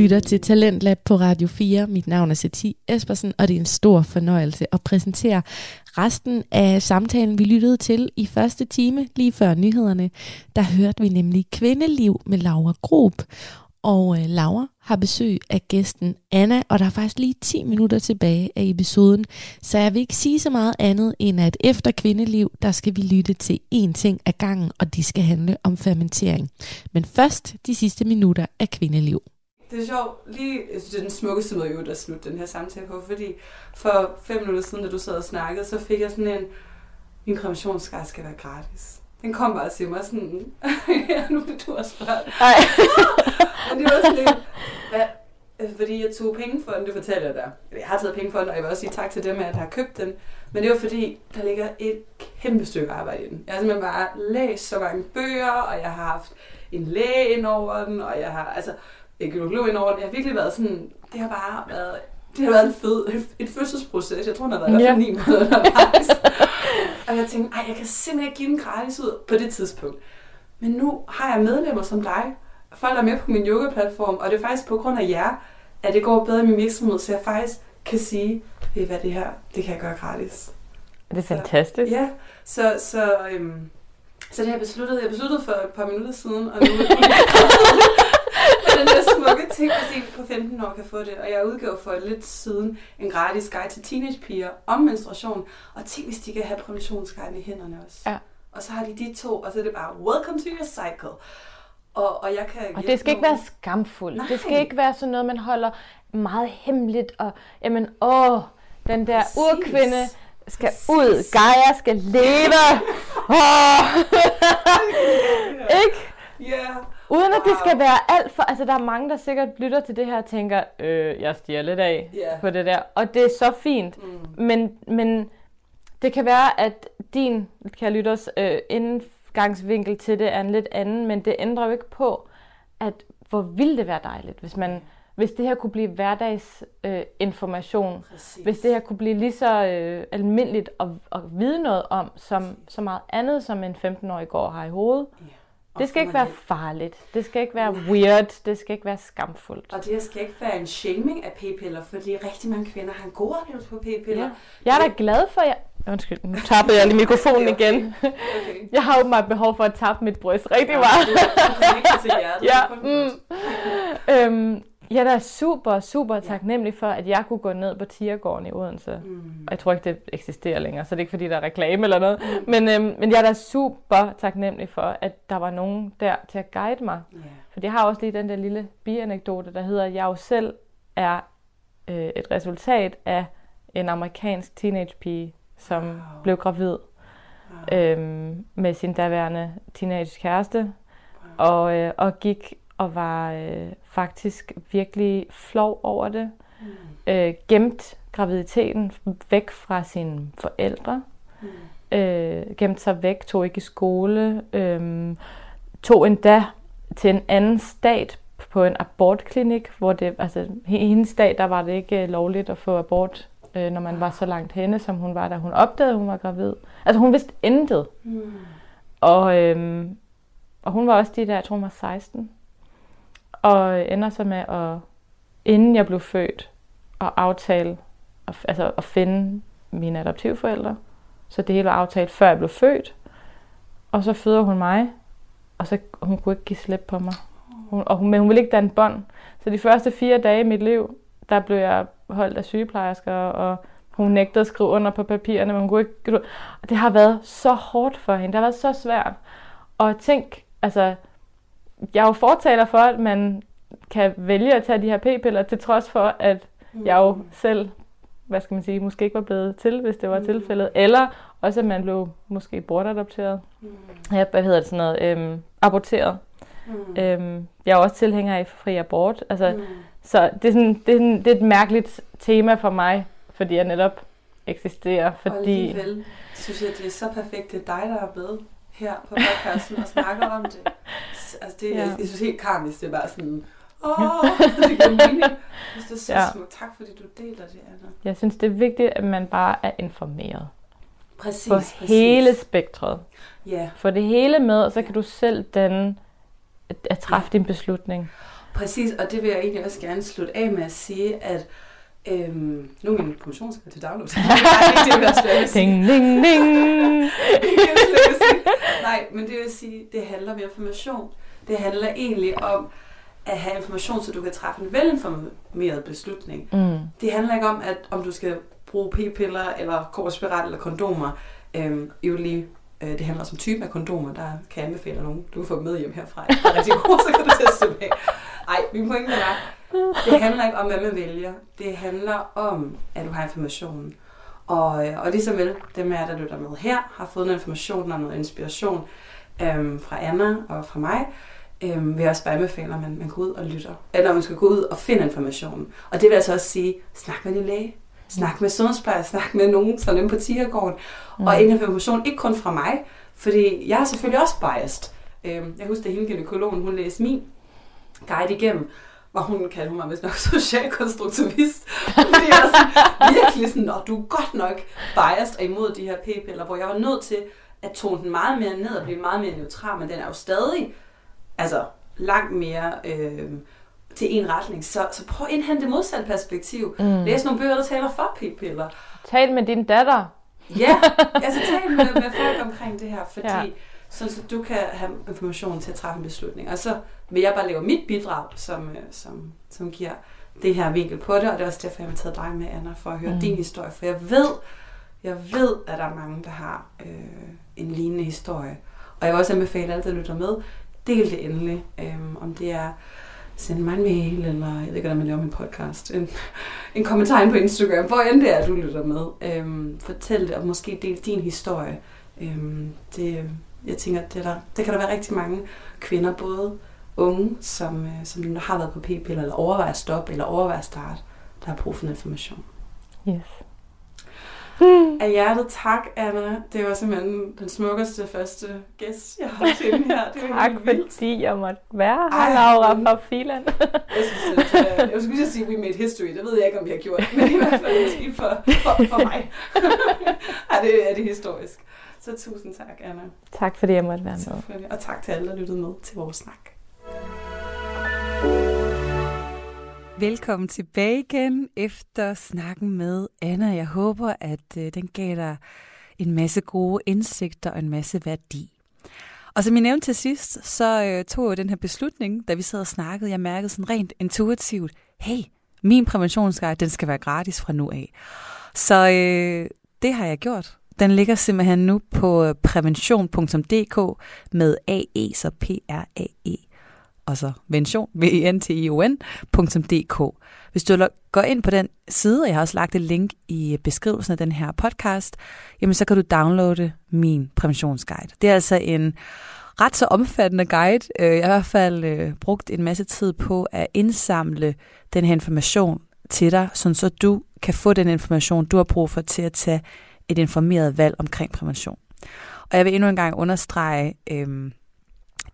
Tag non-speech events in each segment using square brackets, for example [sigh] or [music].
lytter til Talentlab på Radio 4. Mit navn er Sati Espersen, og det er en stor fornøjelse at præsentere resten af samtalen, vi lyttede til i første time, lige før nyhederne. Der hørte vi nemlig Kvindeliv med Laura Grob. Og øh, Laura har besøg af gæsten Anna, og der er faktisk lige 10 minutter tilbage af episoden, så jeg vil ikke sige så meget andet end, at efter kvindeliv, der skal vi lytte til én ting ad gangen, og det skal handle om fermentering. Men først de sidste minutter af kvindeliv. Det er sjovt. Lige, jeg synes, det er den smukkeste måde at slutte den her samtale på, fordi for fem minutter siden, da du sad og snakkede, så fik jeg sådan en, min kremationsskar skal være gratis. Den kom bare til mig sådan, [laughs] ja, nu vil du også spørge. Nej. [laughs] Men det var sådan lidt, hvad, altså, fordi jeg tog penge for den, det fortalte jeg dig. Jeg har taget penge for den, og jeg vil også sige tak til dem, at har købt den. Men det var fordi, der ligger et kæmpe stykke arbejde i den. Jeg har simpelthen bare læst så mange bøger, og jeg har haft en læge ind over den, og jeg har, altså, gynækolog ind over. Jeg har virkelig været sådan, det har bare været det har været en fed, et fødselsproces. Jeg tror, den har været ja. ni måneder undervejs. og jeg tænkte, ej, jeg kan simpelthen ikke give den gratis ud på det tidspunkt. Men nu har jeg medlemmer som dig, folk der er med på min yoga-platform, og det er faktisk på grund af jer, at det går bedre i min virksomhed, så jeg faktisk kan sige, ved hvad det her, det kan jeg gøre gratis. Det er fantastisk. Så, ja, så, så, øhm, så det har jeg besluttet, jeg besluttede for et par minutter siden, og nu [laughs] [laughs] den der smukke ting, at en på 15 år kan få det. Og jeg udgav for lidt siden en gratis guide til teenagepiger om menstruation. Og tænk, hvis de kan have præventionsguiden i hænderne også. Ja. Og så har de de to, og så er det bare, welcome to your cycle. Og, og, jeg kan og det skal ikke være skamfuldt. Nej. Det skal ikke være sådan noget, man holder meget hemmeligt. Og jamen, åh, den der Præcis. urkvinde skal Præcis. ud. Gaia skal leve. [laughs] oh. [laughs] ikke? Ja. Yeah. Uden at det skal være alt for... Altså, der er mange, der sikkert lytter til det her og tænker, øh, jeg stiger lidt af yeah. på det der. Og det er så fint. Mm. Men, men det kan være, at din, kan lytters, øh, indgangsvinkel til det er en lidt anden, men det ændrer jo ikke på, at hvor ville det være dejligt, hvis man hvis det her kunne blive hverdagsinformation, øh, hvis det her kunne blive lige så øh, almindeligt at, at vide noget om, som så meget andet, som en 15-årig går har i hovedet. Yeah. Det skal ikke være farligt. Det skal ikke være weird. Det skal ikke være skamfuldt. Og det skal ikke være en shaming af p-piller, fordi rigtig mange kvinder har en god oplevelse på p-piller. Ja. Jeg er da glad for, jer. Undskyld, nu tappede jeg lige mikrofonen [laughs] igen. Okay. Jeg har åbenbart behov for at tappe mit bryst rigtig meget. [laughs] Ja. Mm. øhm, jeg er super, super taknemmelig for, at jeg kunne gå ned på Tiergården i Odense. Mm. Og jeg tror ikke, det eksisterer længere, så det er ikke fordi, der er reklame eller noget. Mm. Men, øhm, men jeg er da super taknemmelig for, at der var nogen der til at guide mig. Yeah. For jeg har også lige den der lille bianekdote, der hedder, at jeg jo selv er øh, et resultat af en amerikansk teenagepige, som wow. blev gravid wow. øhm, med sin daværende teenage kæreste. Wow. Og, øh, og gik og var øh, faktisk virkelig flov over det. Mm. Øh, gemt graviditeten væk fra sine forældre. Mm. Øh, gemt sig væk, tog ikke i skole. Øh, tog endda til en anden stat på en abortklinik, hvor det, altså i hendes stat, der var det ikke øh, lovligt at få abort, øh, når man var så langt henne, som hun var, da hun opdagede, at hun var gravid. Altså hun vidste intet. Mm. Og, øh, og hun var også de der, jeg tror hun var 16, og ender så med at, inden jeg blev født, at aftale, altså at finde mine adoptivforældre. Så det hele var aftalt, før jeg blev født. Og så føder hun mig, og så hun kunne ikke give slip på mig. Hun, og hun, men hun ville ikke danne bånd. Så de første fire dage i mit liv, der blev jeg holdt af sygeplejersker, og hun nægtede at skrive under på papirerne, men hun kunne ikke... Det har været så hårdt for hende. Det har været så svært. Og tænk, altså, jeg er jo fortaler for, at man kan vælge at tage de her p-piller, til trods for, at mm. jeg jo selv, hvad skal man sige, måske ikke var blevet til, hvis det var mm. tilfældet. Eller også, at man blev måske bortadopteret. Mm. Ja, hvad hedder det sådan noget? Øhm, aborteret. Mm. Øhm, jeg er også tilhænger af fri abort. Altså, mm. Så det er, sådan, det, er sådan, det er et mærkeligt tema for mig, fordi jeg netop eksisterer. Fordi... Og alligevel synes jeg, det er så perfekt. Det er dig, der er med her på podcasten og snakker om det. Altså det, ja. jeg, jeg synes helt karmisk, det er bare sådan, åh, [laughs] det giver mening. det er så ja. smukt. Tak fordi du deler det, Anna. Jeg synes, det er vigtigt, at man bare er informeret. Præcis, på præcis. hele spektret. Ja. For det hele med, og så kan du selv den, at træffe ja. din beslutning. Præcis, og det vil jeg egentlig også gerne slutte af med at sige, at Øhm, nu er min promotionskode til download. [laughs] det vil jeg ding, ding, ding. [laughs] Nej, men det vil sige, det handler om information. Det handler egentlig om at have information, så du kan træffe en velinformeret beslutning. Mm. Det handler ikke om, at om du skal bruge p-piller, eller kårspiral, eller kondomer. Øhm, jo lige, øh, det handler også om typen af kondomer, der kan jeg anbefale nogen. Du kan få med hjem herfra. Det er rigtig god, så kan du teste dem af. Ej, min pointe er, det handler ikke om, hvad man vælger. Det handler om, at du har informationen. Og, øh, og ligesom vel, dem af der lytter med her, har fået noget information og noget inspiration øhm, fra Anna og fra mig, øhm, vil jeg også bare anbefale, at man, man går ud og lytter. Eller man skal gå ud og finde informationen. Og det vil altså også sige, snak med din læge. Snak med sundhedsplejer, snak med nogen, som er på Tigergården. Mm. Og information, ikke kun fra mig, fordi jeg er selvfølgelig også biased. Øhm, jeg husker, at hende gynekologen, hun læste min guide igennem, hvor hun kaldte hun mig vist nok [laughs] socialkonstruktivist. Fordi jeg er sådan, virkelig sådan, når du er godt nok biased og imod de her p-piller, hvor jeg var nødt til at tone den meget mere ned og blive meget mere neutral, men den er jo stadig altså, langt mere øh, til en retning. Så, så prøv at indhente det modsatte perspektiv. Mm. Læs nogle bøger, der taler for p-piller. Tal med din datter. Ja, altså tal med, med folk omkring det her, fordi ja så, så du kan have information til at træffe en beslutning. Og så vil jeg bare lave mit bidrag, som, øh, som, som giver det her vinkel på det, og det er også derfor, jeg har taget dig med, Anna, for at høre mm. din historie, for jeg ved, jeg ved, at der er mange, der har øh, en lignende historie. Og jeg vil også anbefale alle, der lytter med, del det endelig, øh, om det er send mig en mail, eller jeg ved ikke, hvordan man laver min podcast, en, en kommentar på Instagram, hvor end det er, du lytter med. Øhm, fortæl det, og måske del din historie. Øhm, det, jeg tænker, det, der, det kan der være rigtig mange kvinder, både unge, som, øh, som har været på p-piller, eller overvejer at stoppe, eller overvejer at starte, der har brug for information. Yes. Af hjertet tak, Anna. Det var simpelthen den smukkeste første gæst, jeg har til her. Det tak fordi jeg måtte være her, Laura fra Filan. jeg, synes, at, uh, jeg skulle sige, at we made history. Det ved jeg ikke, om vi har gjort, men i hvert fald måske for, for, for mig. er, det, er det historisk. Så tusind tak, Anna. Tak fordi jeg måtte være med. Og tak til alle, der lyttede med til vores snak. Velkommen tilbage igen efter snakken med Anna. Jeg håber, at øh, den gav dig en masse gode indsigter og en masse værdi. Og som jeg nævnte til sidst, så øh, tog jeg den her beslutning, da vi sad og snakkede. Jeg mærkede sådan rent intuitivt, hey, min præventionsguide, den skal være gratis fra nu af. Så øh, det har jeg gjort. Den ligger simpelthen nu på øh, prævention.dk med AE, så P-R-A-E, Altså og så vention, v n t i o Hvis du går ind på den side, og jeg har også lagt et link i øh, beskrivelsen af den her podcast, jamen så kan du downloade min præventionsguide. Det er altså en ret så omfattende guide. Øh, jeg har i hvert fald øh, brugt en masse tid på at indsamle den her information til dig, så du kan få den information, du har brug for til at tage et informeret valg omkring prævention. Og jeg vil endnu en gang understrege, øhm,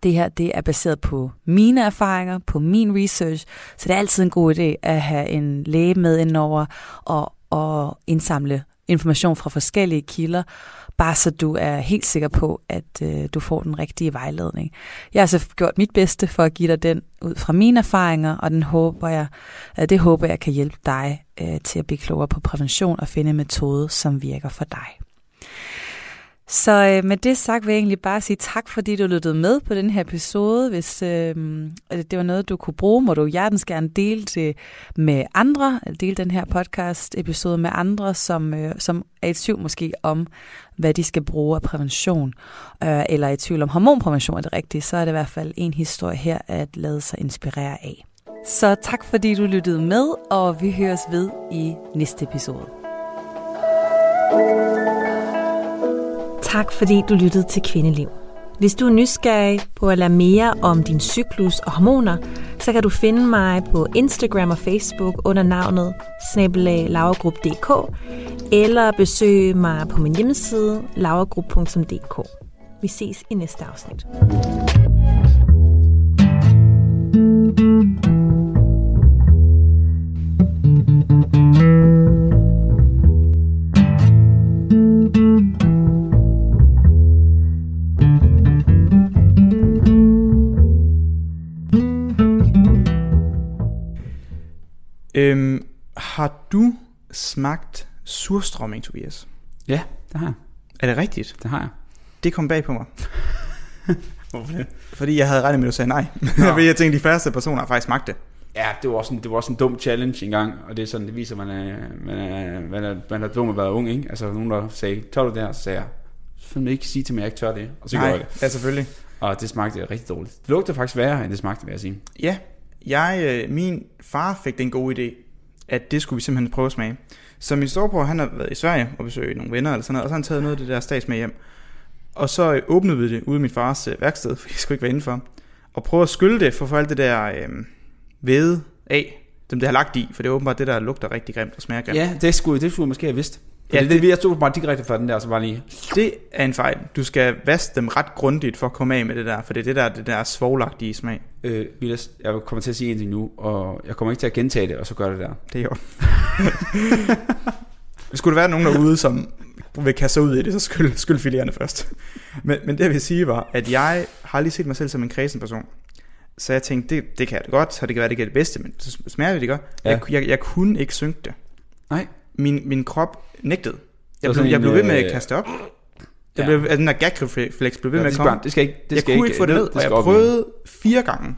det her det er baseret på mine erfaringer, på min research, så det er altid en god idé at have en læge med indover og, og indsamle information fra forskellige kilder, bare så du er helt sikker på, at øh, du får den rigtige vejledning. Jeg har så gjort mit bedste for at give dig den ud fra mine erfaringer, og den håber jeg, øh, det håber jeg kan hjælpe dig øh, til at blive klogere på prævention og finde en metode, som virker for dig. Så øh, med det sagt vil jeg egentlig bare sige tak, fordi du lyttede med på den her episode. Hvis øh, øh det var noget, du kunne bruge, må du hjertens gerne dele det med andre, dele den her podcast-episode med andre, som, øh, som er i tvivl måske om, hvad de skal bruge af prævention, øh, eller i tvivl om hormonprævention er det rigtige, så er det i hvert fald en historie her at lade sig inspirere af. Så tak fordi du lyttede med, og vi høres ved i næste episode. Tak fordi du lyttede til Kvindeliv. Hvis du er nysgerrig på at lære mere om din cyklus og hormoner, så kan du finde mig på Instagram og Facebook under navnet snabelalavagrup.dk eller besøge mig på min hjemmeside lavagrup.dk. Vi ses i næste afsnit. Øhm, har du smagt surstrømming, Tobias? Ja, det har jeg. Er det rigtigt? Det har jeg. Det kom bag på mig. [laughs] Hvorfor det? Fordi jeg havde regnet med, at du sagde nej. [laughs] Fordi jeg tænkte, de færreste personer har faktisk smagt det. Ja, det var også en, det var også en dum challenge engang, og det er sådan, det viser, at man er, man er, man er, man er dum at være ung, ikke? Altså, nogen der sagde, tør du det her? Så sagde jeg, selvfølgelig ikke sige til mig, at jeg ikke tør det. Og så nej, gjorde jeg det. ja, selvfølgelig. Og det smagte rigtig dårligt. Det lugtede faktisk værre, end det smagte, vil jeg sige. Ja, jeg, øh, min far fik den gode idé, at det skulle vi simpelthen prøve at smage. Så min storebror, han har været i Sverige og besøgt nogle venner eller sådan noget, og så har han taget noget af det der stads med hjem. Og så øh, åbnede vi det ude i min fars øh, værksted, [laughs] for jeg skulle ikke være indenfor. Og prøve at skylle det for for alt det der øh, væde af, dem det har lagt i, for det er åbenbart det, der lugter rigtig grimt og smager grimt. Ja, det skulle, det skulle jeg måske have vidst. Ja, Ja, det, det, jeg stod bare direkte fra den der, så bare lige... Det er en fejl. Du skal vaske dem ret grundigt for at komme af med det der, for det er det der, det der svoglagtige smag. Øh, Vilas, jeg kommer til at sige en ting nu, og jeg kommer ikke til at gentage det, og så gør det der. Det er jo. [laughs] Skulle der være nogen derude, som vil kaste sig ud i det, så skyld, skyld filererne først. Men, men det jeg vil sige var, at jeg har lige set mig selv som en kredsen person. Så jeg tænkte, det, det kan jeg da godt, så det kan være, det er det bedste, men så smager det det godt. Ja. Jeg, jeg, jeg kunne ikke synke det. Nej. Min, min krop nægtede. Jeg blev, jeg blev ved med øh, at kaste op. Jeg Ja. blev, at den der gagreflex blev ved Ja, med det, at skal komme. det skal ikke, det jeg skal kunne ikke få det ned, og jeg i. prøvede fire gange.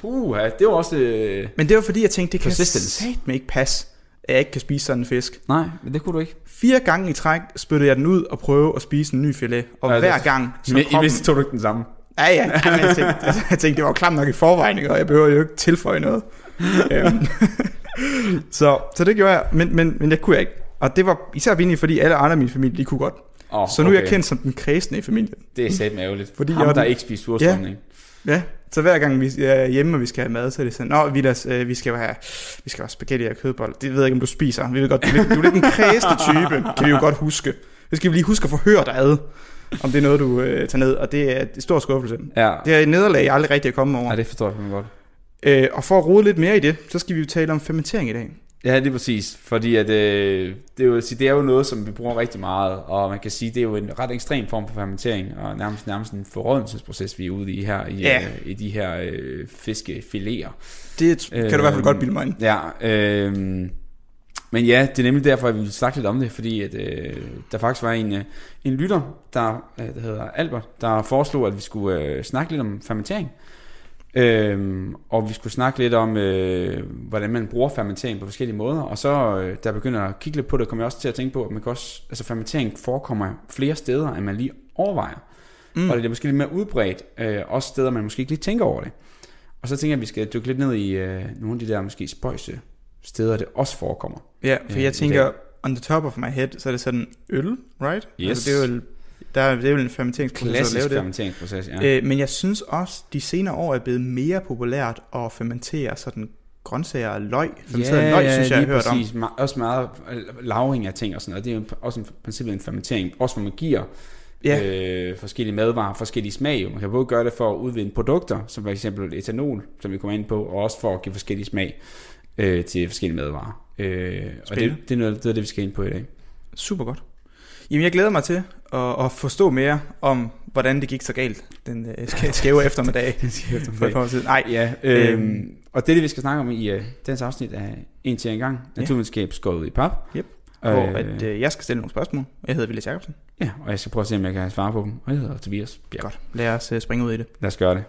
Puh, det var også... Øh... Men det var fordi, jeg tænkte, det kan satme ikke passe, at jeg ikke kan spise sådan en fisk. Nej, men det kunne du ikke. Fire gange i træk spyttede jeg den ud og prøvede at spise en ny filet. Og Ja, ja, det- hver gang, så Men i kroppen... vidste tog du ikke den samme. Ja, ja. Jeg, tænkte, altså, jeg tænkte, det var klam nok i forvejen, ikke? og jeg behøver jo ikke tilføje noget. [laughs] Så, så det gjorde jeg, men, men, men jeg kunne ikke. Og det var især vindigt, fordi alle andre i min familie, de kunne godt. Oh, Så nu okay. er jeg kendt som den kredsende i familien. Det er satme ærgerligt. Fordi jeg Ham, var der den- ikke spiser surstrømning. Ja, så hver gang vi er hjemme, og vi skal have mad, så er det sådan, Nå, Vilas, øh, vi skal have, vi skal have spaghetti og kødbold. Det ved jeg ikke, om du spiser. Vi ved godt, du er lidt, du er lidt en kredsende type, kan vi jo godt huske. Det skal vi lige huske at forhøre dig ad, om det er noget, du øh, tager ned, og det er en stor skuffelse. Ja. Det er et nederlag, jeg aldrig rigtig er kommet over. ja, det forstår jeg godt. Øh, og for at rode lidt mere i det, så skal vi jo tale om fermentering i dag. Ja, lige præcis. Fordi at, øh, det, er jo, det er jo noget, som vi bruger rigtig meget, og man kan sige, det er jo en ret ekstrem form for fermentering, og nærmest, nærmest en forrådnelsesproces, vi er ude i her, i, Ja. øh, i de her øh, fiskefiléer. Det kan du i hvert fald godt bilde mig ind. Ja, øh, men ja, det er nemlig derfor, at vi vil snakke lidt om det, fordi at, øh, der faktisk var en, øh, en lytter, der, øh, der hedder Albert, der foreslog, at vi skulle øh, snakke lidt om fermentering. Øhm, og vi skulle snakke lidt om, øh, hvordan man bruger fermentering på forskellige måder. Og så, øh, da jeg begynder at kigge lidt på det, kommer jeg også til at tænke på, at man kan også, altså fermentering forekommer flere steder, end man lige overvejer. Mm. Og det er måske lidt mere udbredt, øh, også steder, man måske ikke lige tænker over det. Og så tænker jeg, at vi skal dykke lidt ned i øh, nogle af de der måske spøjse steder, det også forekommer. Ja, for Øh, jeg tænker, on the top of my head, så er det sådan øl, right? Yes. Altså, det er jo, der, er- det er jo en fermenteringsproces at Klassisk lave det. fermenteringsproces, ja. Øh, men jeg synes også, de senere år er blevet mere populært at fermentere sådan grøntsager og løg. Fermenteret løg, synes jeg, jeg har hørt præcis. om. Også meget øh, lavring af ting og sådan noget. Det er jo også en, princippet en fermentering. Også hvor man giver Ja. øh, forskellige madvarer, forskellige smag. Man kan både gøre det for at udvinde produkter, som for eksempel etanol, som vi kommer ind på, og også for at give forskellige smag øh, til forskellige madvarer. Øh, og det, det, er noget, det er det, vi skal ind på i dag. Super godt. Jamen, jeg glæder mig til at, at forstå mere om, hvordan det gik så galt den øh, sk- skæve eftermiddag [laughs] for par år siden. Nej, Ja, Øhm. øhm, og det er det, vi skal snakke om i uh, dagens afsnit af En til en gang. Naturvidenskab skåret i pap. Yep. Og, hvor at, øh, jeg skal stille nogle spørgsmål. Jeg hedder Vilas Jacobsen. ja, og jeg skal prøve at se, om jeg kan svare på dem. Og jeg hedder Tobias Bjerg. Godt. Lad os øh, springe ud i det. Lad os gøre det.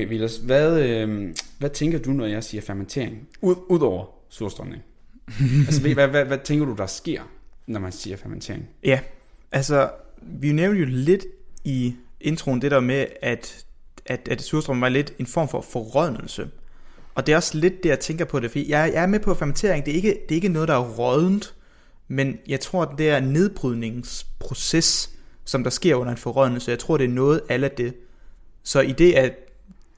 Okay, Vilas, hvad, øh, hvad tænker du, når jeg siger fermentering? Ud, Udover surstrømning. [laughs] altså, hvad, hvad, hvad, hvad tænker du, der sker, når man siger fermentering? Ja, altså, vi nævnte jo lidt i introen det der med, at, at, at surstrøm var lidt en form for forrådnelse. Og det er også lidt det, jeg tænker på det, fordi jeg, jeg er med på fermentering. Det er, ikke, det er ikke noget, der er rådent, men jeg tror, at det er nedbrydningsproces, som der sker under en forrådnelse. Jeg tror, det er noget af det. Så i det, at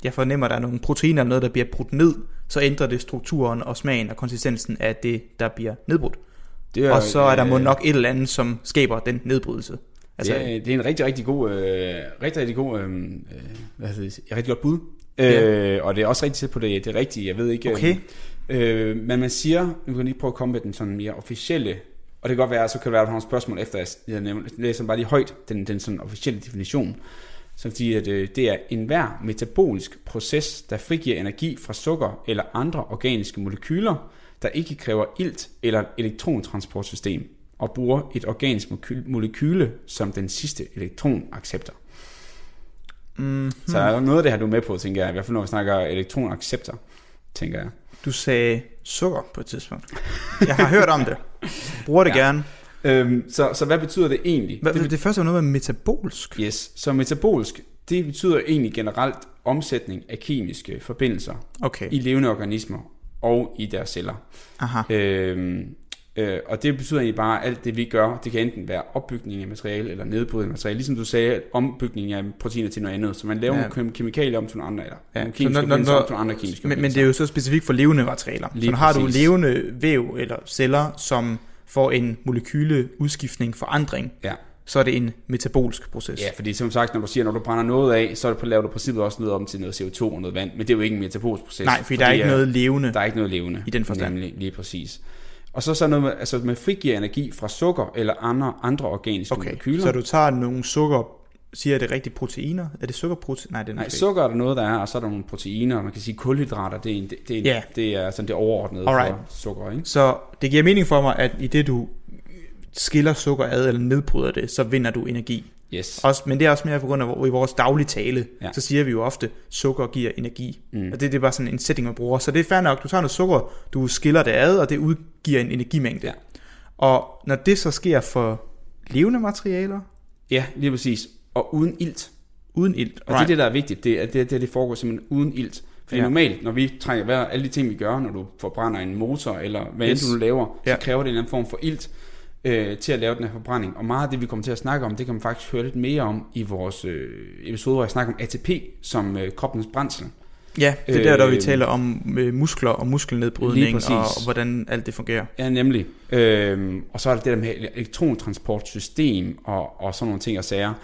jeg fornemmer, at der er nogle proteiner eller noget, der bliver brudt ned, så ændrer det strukturen og smagen og konsistensen af det, der bliver nedbrudt. Det Og så er der må nok et eller andet, som skaber den nedbrydelse. Altså, det, er, det er en rigtig, rigtig god, øh, rigtig, rigtig god, øh, øh hvad det, et rigtig godt bud. Ja. Øh, og det er også rigtig tæt på det, det rigtige, jeg ved ikke. Øh, okay. Øh, men man siger, vi kan lige prøve at komme med den sådan mere officielle, og det kan godt være, så kan det være, at du har nogle spørgsmål efter, jeg læser bare lige højt, den, den sådan officielle definition som siger, at øh, det er enhver metabolisk proces, der frigiver energi fra sukker eller andre organiske molekyler, der ikke kræver ilt eller elektrontransportsystem, og bruger et organisk molekyle som den sidste elektronacceptor. Mm-hmm. Så er noget af det her, du er med på, tænker jeg, i hvert fald når vi snakker elektronacceptor, tænker jeg. Du sagde sukker på et tidspunkt. Jeg har hørt om det. Bruger det ja. gerne. Øhm, så, så hvad betyder det egentlig? Hvad, det, det første var noget med metabolsk. Yes, så metabolsk, det betyder egentlig generelt omsætning af kemiske forbindelser okay. i levende organismer og i deres celler. Aha. Øhm, øh, og det betyder egentlig bare, at alt det vi gør, det kan enten være opbygning af materiale eller nedbrydning af materiale. Ligesom du sagde, opbygning af proteiner til noget andet. Så man laver ja. nogle kemikalier om til nogle andre, eller ja. nogle kemiske når, når, når, om til nogle andre kemiske men, men det er jo så specifikt for levende materialer. Lige så har du levende væv eller celler, som får en molekyleudskiftning, forandring, ja. så er det en metabolsk proces. Ja, fordi som sagt, når du siger, når du brænder noget af, så laver du på princippet også noget om til noget CO2 og noget vand, men det er jo ikke en metabolisk proces. Nej, fordi, fordi der er ikke noget levende. Der er ikke noget levende. I den forstand. Nemlig, lige præcis. Og så så noget med, altså med frigiver energi fra sukker eller andre, andre organiske okay. molekyler. så du tager nogle sukker Siger jeg det rigtigt proteiner? Er det sukkerprotein? Nej, det er Nej, sukker er der noget, der er, og så er der nogle proteiner, og man kan sige kulhydrater, det er, en, det, er, en, yeah. det er sådan det overordnede Alright. for sukker. Ikke? Så det giver mening for mig, at i det du skiller sukker ad eller nedbryder det, så vinder du energi. Yes. Også, men det er også mere på grund af, i vores daglige tale, ja. så siger vi jo ofte, sukker giver energi. Mm. Og det, det er bare sådan en setting, man bruger. Så det er fair nok, du tager noget sukker, du skiller det ad, og det udgiver en energimængde. Ja. Og når det så sker for levende materialer? Ja, lige præcis. Og uden ilt. Uden ilt. Og right. det er det, der er vigtigt. Det er det, det, det foregår simpelthen uden ilt. Fordi ja. normalt, når vi trænger hver, alle de ting, vi gør, når du forbrænder en motor, eller hvad yes. end du laver, ja. så kræver det en eller anden form for ilt øh, til at lave den her forbrænding. Og meget af det, vi kommer til at snakke om, det kan man faktisk høre lidt mere om i vores øh, episode, hvor jeg snakker om ATP som øh, kroppens brændsel. Ja, det er der, der vi øh, taler om øh, muskler og muskelnedbrydning og, og hvordan alt det fungerer. Ja, nemlig. Øh, og så er det det der med elektrontransportsystem og, og sådan nogle ting og sager.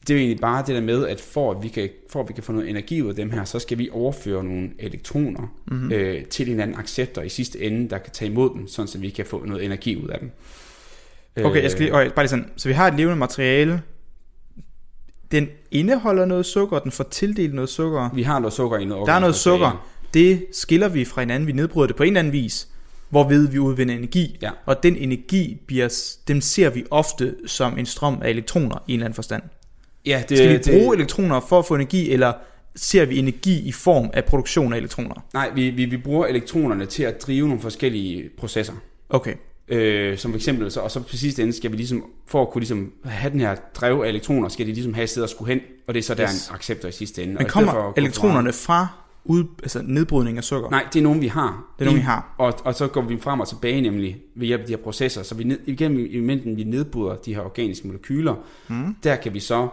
Det er jo egentlig bare det der med, at for at vi kan, for at vi kan få noget energi ud af dem her, så skal vi overføre nogle elektroner mm-hmm. øh, til en anden acceptor i sidste ende, der kan tage imod dem, sådan så vi kan få noget energi ud af dem. Okay, jeg skal lige, okay, bare lige sådan. Så vi har et levende materiale. Den indeholder noget sukker, den får tildelt noget sukker. Vi har noget sukker i noget Der er noget sukker. Det skiller vi fra hinanden. Vi nedbryder det på en eller anden vis, hvorved vi udvinder energi. Ja. Og den energi, bliver, dem ser vi ofte som en strøm af elektroner i en eller anden forstand. Ja, det, Skal vi bruge det, elektroner for at få energi, eller ser vi energi i form af produktion af elektroner? Nej, vi, vi, vi bruger elektronerne til at drive nogle forskellige processer. Okay. Øh, som for eksempel, så, og så på sidste ende skal vi ligesom, for at kunne ligesom have den her drev af elektroner, skal de ligesom have et sted at skulle hen, og det er så der yes. en acceptor i sidste ende. Men kommer for elektronerne fra ud, altså nedbrydning af sukker? Nej, det er nogen, vi har. Det er nogen, vi har. Og, og så går vi frem og tilbage nemlig ved hjælp af de her processer. Så vi ned, igennem elementen, vi nedbryder de her organiske molekyler, mm. der kan vi så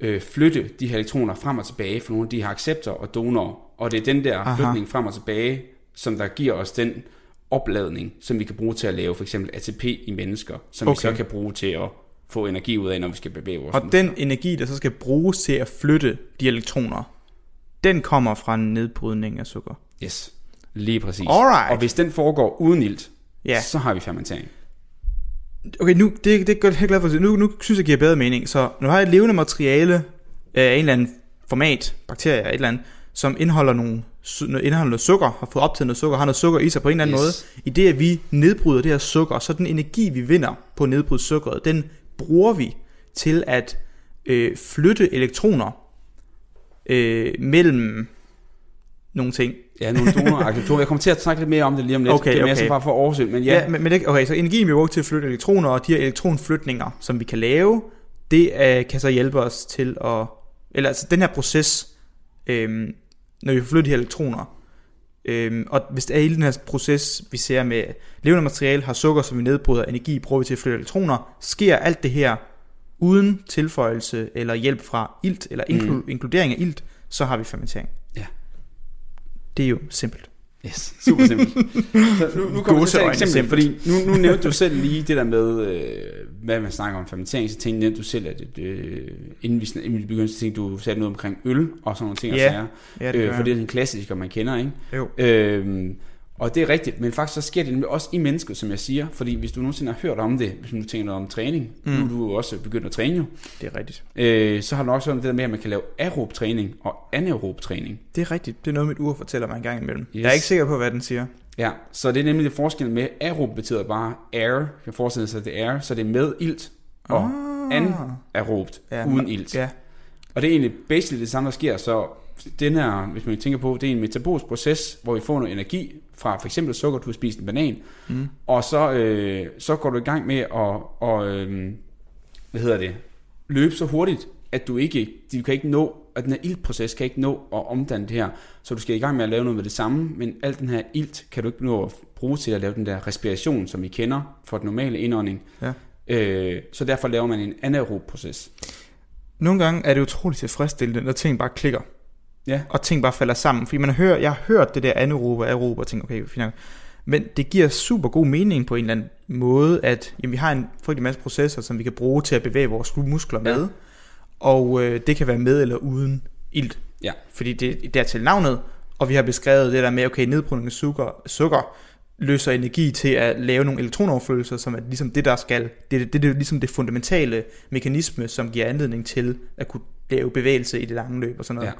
øh, flytte de her elektroner frem og tilbage for nogle af de her acceptor og donorer. Og det er den der Aha. flytning frem og tilbage, som der giver os den opladning, som vi kan bruge til at lave for eksempel ATP i mennesker, som okay. vi så kan bruge til at få energi ud af, når vi skal bevæge vores Og muskler. den energi, der så skal bruges til at flytte de elektroner, den kommer fra en nedbrydning af sukker. Yes, lige præcis. Alright. Og hvis den foregår uden ilt, ja. så har vi fermentering. Okay, nu, det, det er jeg glad for. Nu, nu synes jeg, det giver bedre mening. Så nu har jeg et levende materiale af en eller anden format, bakterier, et eller andet, som indeholder nogle indeholder noget sukker, har fået optaget noget sukker, har noget sukker i sig på en eller anden yes. måde. I det, at vi nedbryder det her sukker, så den energi, vi vinder på at nedbryde sukkeret, den bruger vi til at øh, flytte elektroner øh, mellem nogle ting. Ja, nogle donoraktivatorer. Jeg kommer til at snakke lidt mere om det lige om lidt. Okay. Det er bare for oversyn, men ja. ja men, men det, okay, så energien vi bruger til at flytte elektroner, og de her elektronflytninger, som vi kan lave, det øh, kan så hjælpe os til at, eller altså den her proces, øh, når vi flytter de her elektroner. Øhm, og hvis det er hele den her proces, vi ser med levende materiale, har sukker, som vi nedbryder, energi bruger vi til at flytte elektroner, sker alt det her uden tilføjelse eller hjælp fra ilt, eller inklu- mm. inkludering af ilt, så har vi fermentering. Det er jo simpelt. Yes, super simpelt. Så nu, nu kommer til et eksempel, simpelt. fordi nu, nu nævnte du selv lige det der med, øh, hvad man snakker om fermentering, så tænkte du selv, at øh, inden, vi, inden vi begyndte, så tænkte du selv noget omkring øl og sådan nogle ting. Ja, og sager. Ja, det øh, gør for det er den klassiker, man kender, ikke? Jo. Øhm, og det er rigtigt, men faktisk så sker det nemlig også i mennesket, som jeg siger. Fordi hvis du nogensinde har hørt om det, hvis du tænker noget om træning, mm. nu er du jo også begyndt at træne jo, Det er rigtigt. øh, så har du også hørt om det der med, at man kan lave aerob træning og anaerob træning. Det er rigtigt. Det er noget, mit ur fortæller mig en gang imellem. Yes. Jeg er ikke sikker på, hvad den siger. Ja, så det er nemlig det forskel med, aerob betyder bare air, kan forestille sig, at det er air, så det er med ilt, og anaerobt, Ja, uden ilt. Ja, Og det er egentlig basically det samme, der sker, så den her, hvis man tænker på, det er en metabolisk proces, hvor vi får noget energi fra for eksempel sukker, du har spist en banan, Mm. og så, øh, så går du i gang med at, og, øh, hvad hedder det, løbe så hurtigt, at du ikke, du kan ikke nå, at den her iltproces kan ikke nå at omdanne det her, så du skal i gang med at lave noget med det samme, men alt den her ilt kan du ikke nå at bruge til at lave den der respiration, som vi kender for den normale indånding. Ja. Øh, så derfor laver man en anaerob proces. Nogle gange er det utroligt tilfredsstillende, når ting bare klikker. Ja. Og ting bare falder sammen. Fordi man hører, jeg har hørt det der anaerobe og aerobe og tænker, okay, fint. Men det giver super god mening på en eller anden måde, at jamen, vi har en frygtelig masse processer, som vi kan bruge til at bevæge vores muskler Ja. med. Og øh, det kan være med eller uden ilt. Ja. Fordi det, det er til navnet, og vi har beskrevet det der med, okay, nedbrydning af sukker, sukker løser energi til at lave nogle elektronoverførsler, som er ligesom det, der skal, det, det, det, det er ligesom det fundamentale mekanisme, som giver anledning til at kunne lave bevægelse i det lange løb og sådan noget. Ja.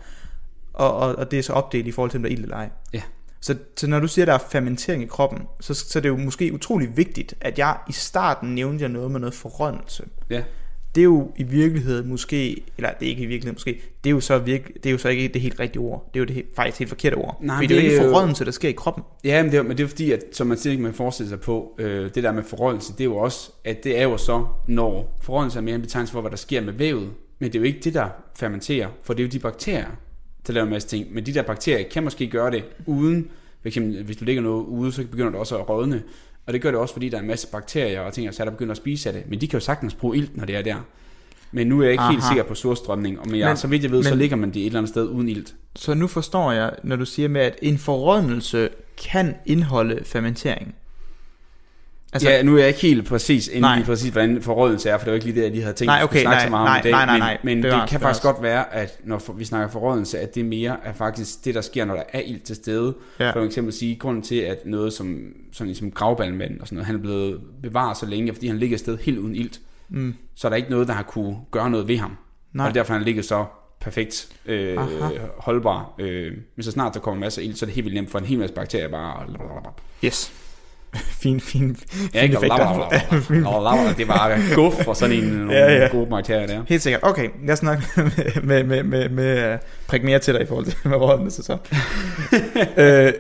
Og, og, og det er så opdelt i forhold til, om der er ild eller ej. Ja. Så, så når du siger, at der er fermentering i kroppen, så, så er det jo måske utrolig vigtigt, at jeg i starten nævnte jeg noget med noget forrådnelse. Ja. Det er jo i virkeligheden måske, eller det er ikke i virkeligheden måske, det er jo så, virke, det er jo så ikke det helt rigtige ord. Det er jo det helt, faktisk helt forkerte ord. Nej, Fordi det er jo det ikke er jo- forrådnelse, der sker i kroppen. Ja, men det, er, men det er fordi, at som man siger, man forestiller sig på, øh, det der med forrådelse, det er jo også, at det er jo så, når forrådelse er mere en betegnelse for, hvad der sker med vævet, men det er jo ikke det, der fermenterer, for det er jo de bakterier, der laver en masse ting. Men de der bakterier kan måske gøre det uden, for eksempel, hvis du lægger noget ude, så begynder det også at rådne. Og det gør det også, fordi der er en masse bakterier og ting, og så er der begynder at spise af det. Men de kan jo sagtens bruge ilt, når det er der. Men nu er jeg ikke Aha. helt sikker på surstrømning, og men, jeg, Men- så vidt jeg ved, så men- ligger man det et eller andet sted uden ilt. Så nu forstår jeg, når du siger med, at en forrådnelse kan indeholde fermentering. Altså, ja, nu er jeg ikke helt præcis inde Nej. i præcis, hvordan forrådelse er, for det var ikke lige det, jeg lige havde tænkt, Nej, at okay, snakke så nej, meget om nej, i dag. nej, nej, men, nej. men det Bevares, kan faktisk godt være, at når vi snakker forrådelse, at det mere er faktisk det, der sker, når der er ild til stede. Ja. For eksempel sige, grunden til, at noget som, sådan ligesom gravbalmand og sådan noget, han er blevet bevaret så længe, fordi han ligger et sted helt uden ilt. Mm. Så er der ikke noget, der har kunne gøre noget ved ham. Nej. Og det er derfor, han ligger så perfekt øh, Aha. holdbar. Øh, men så snart der kommer en masse ild, så er det helt vildt nemt for en hel masse bakterier bare... Yes. [laughs] fin, fin, fin Ja, ikke effekter. [laughs] Fin- Det var guf for sådan en [laughs] Ja, ja. god bakterier der. Helt sikkert. Okay, jeg snakker med, med, med, med uh, prik mere til dig i forhold til med rådnelse så. øh,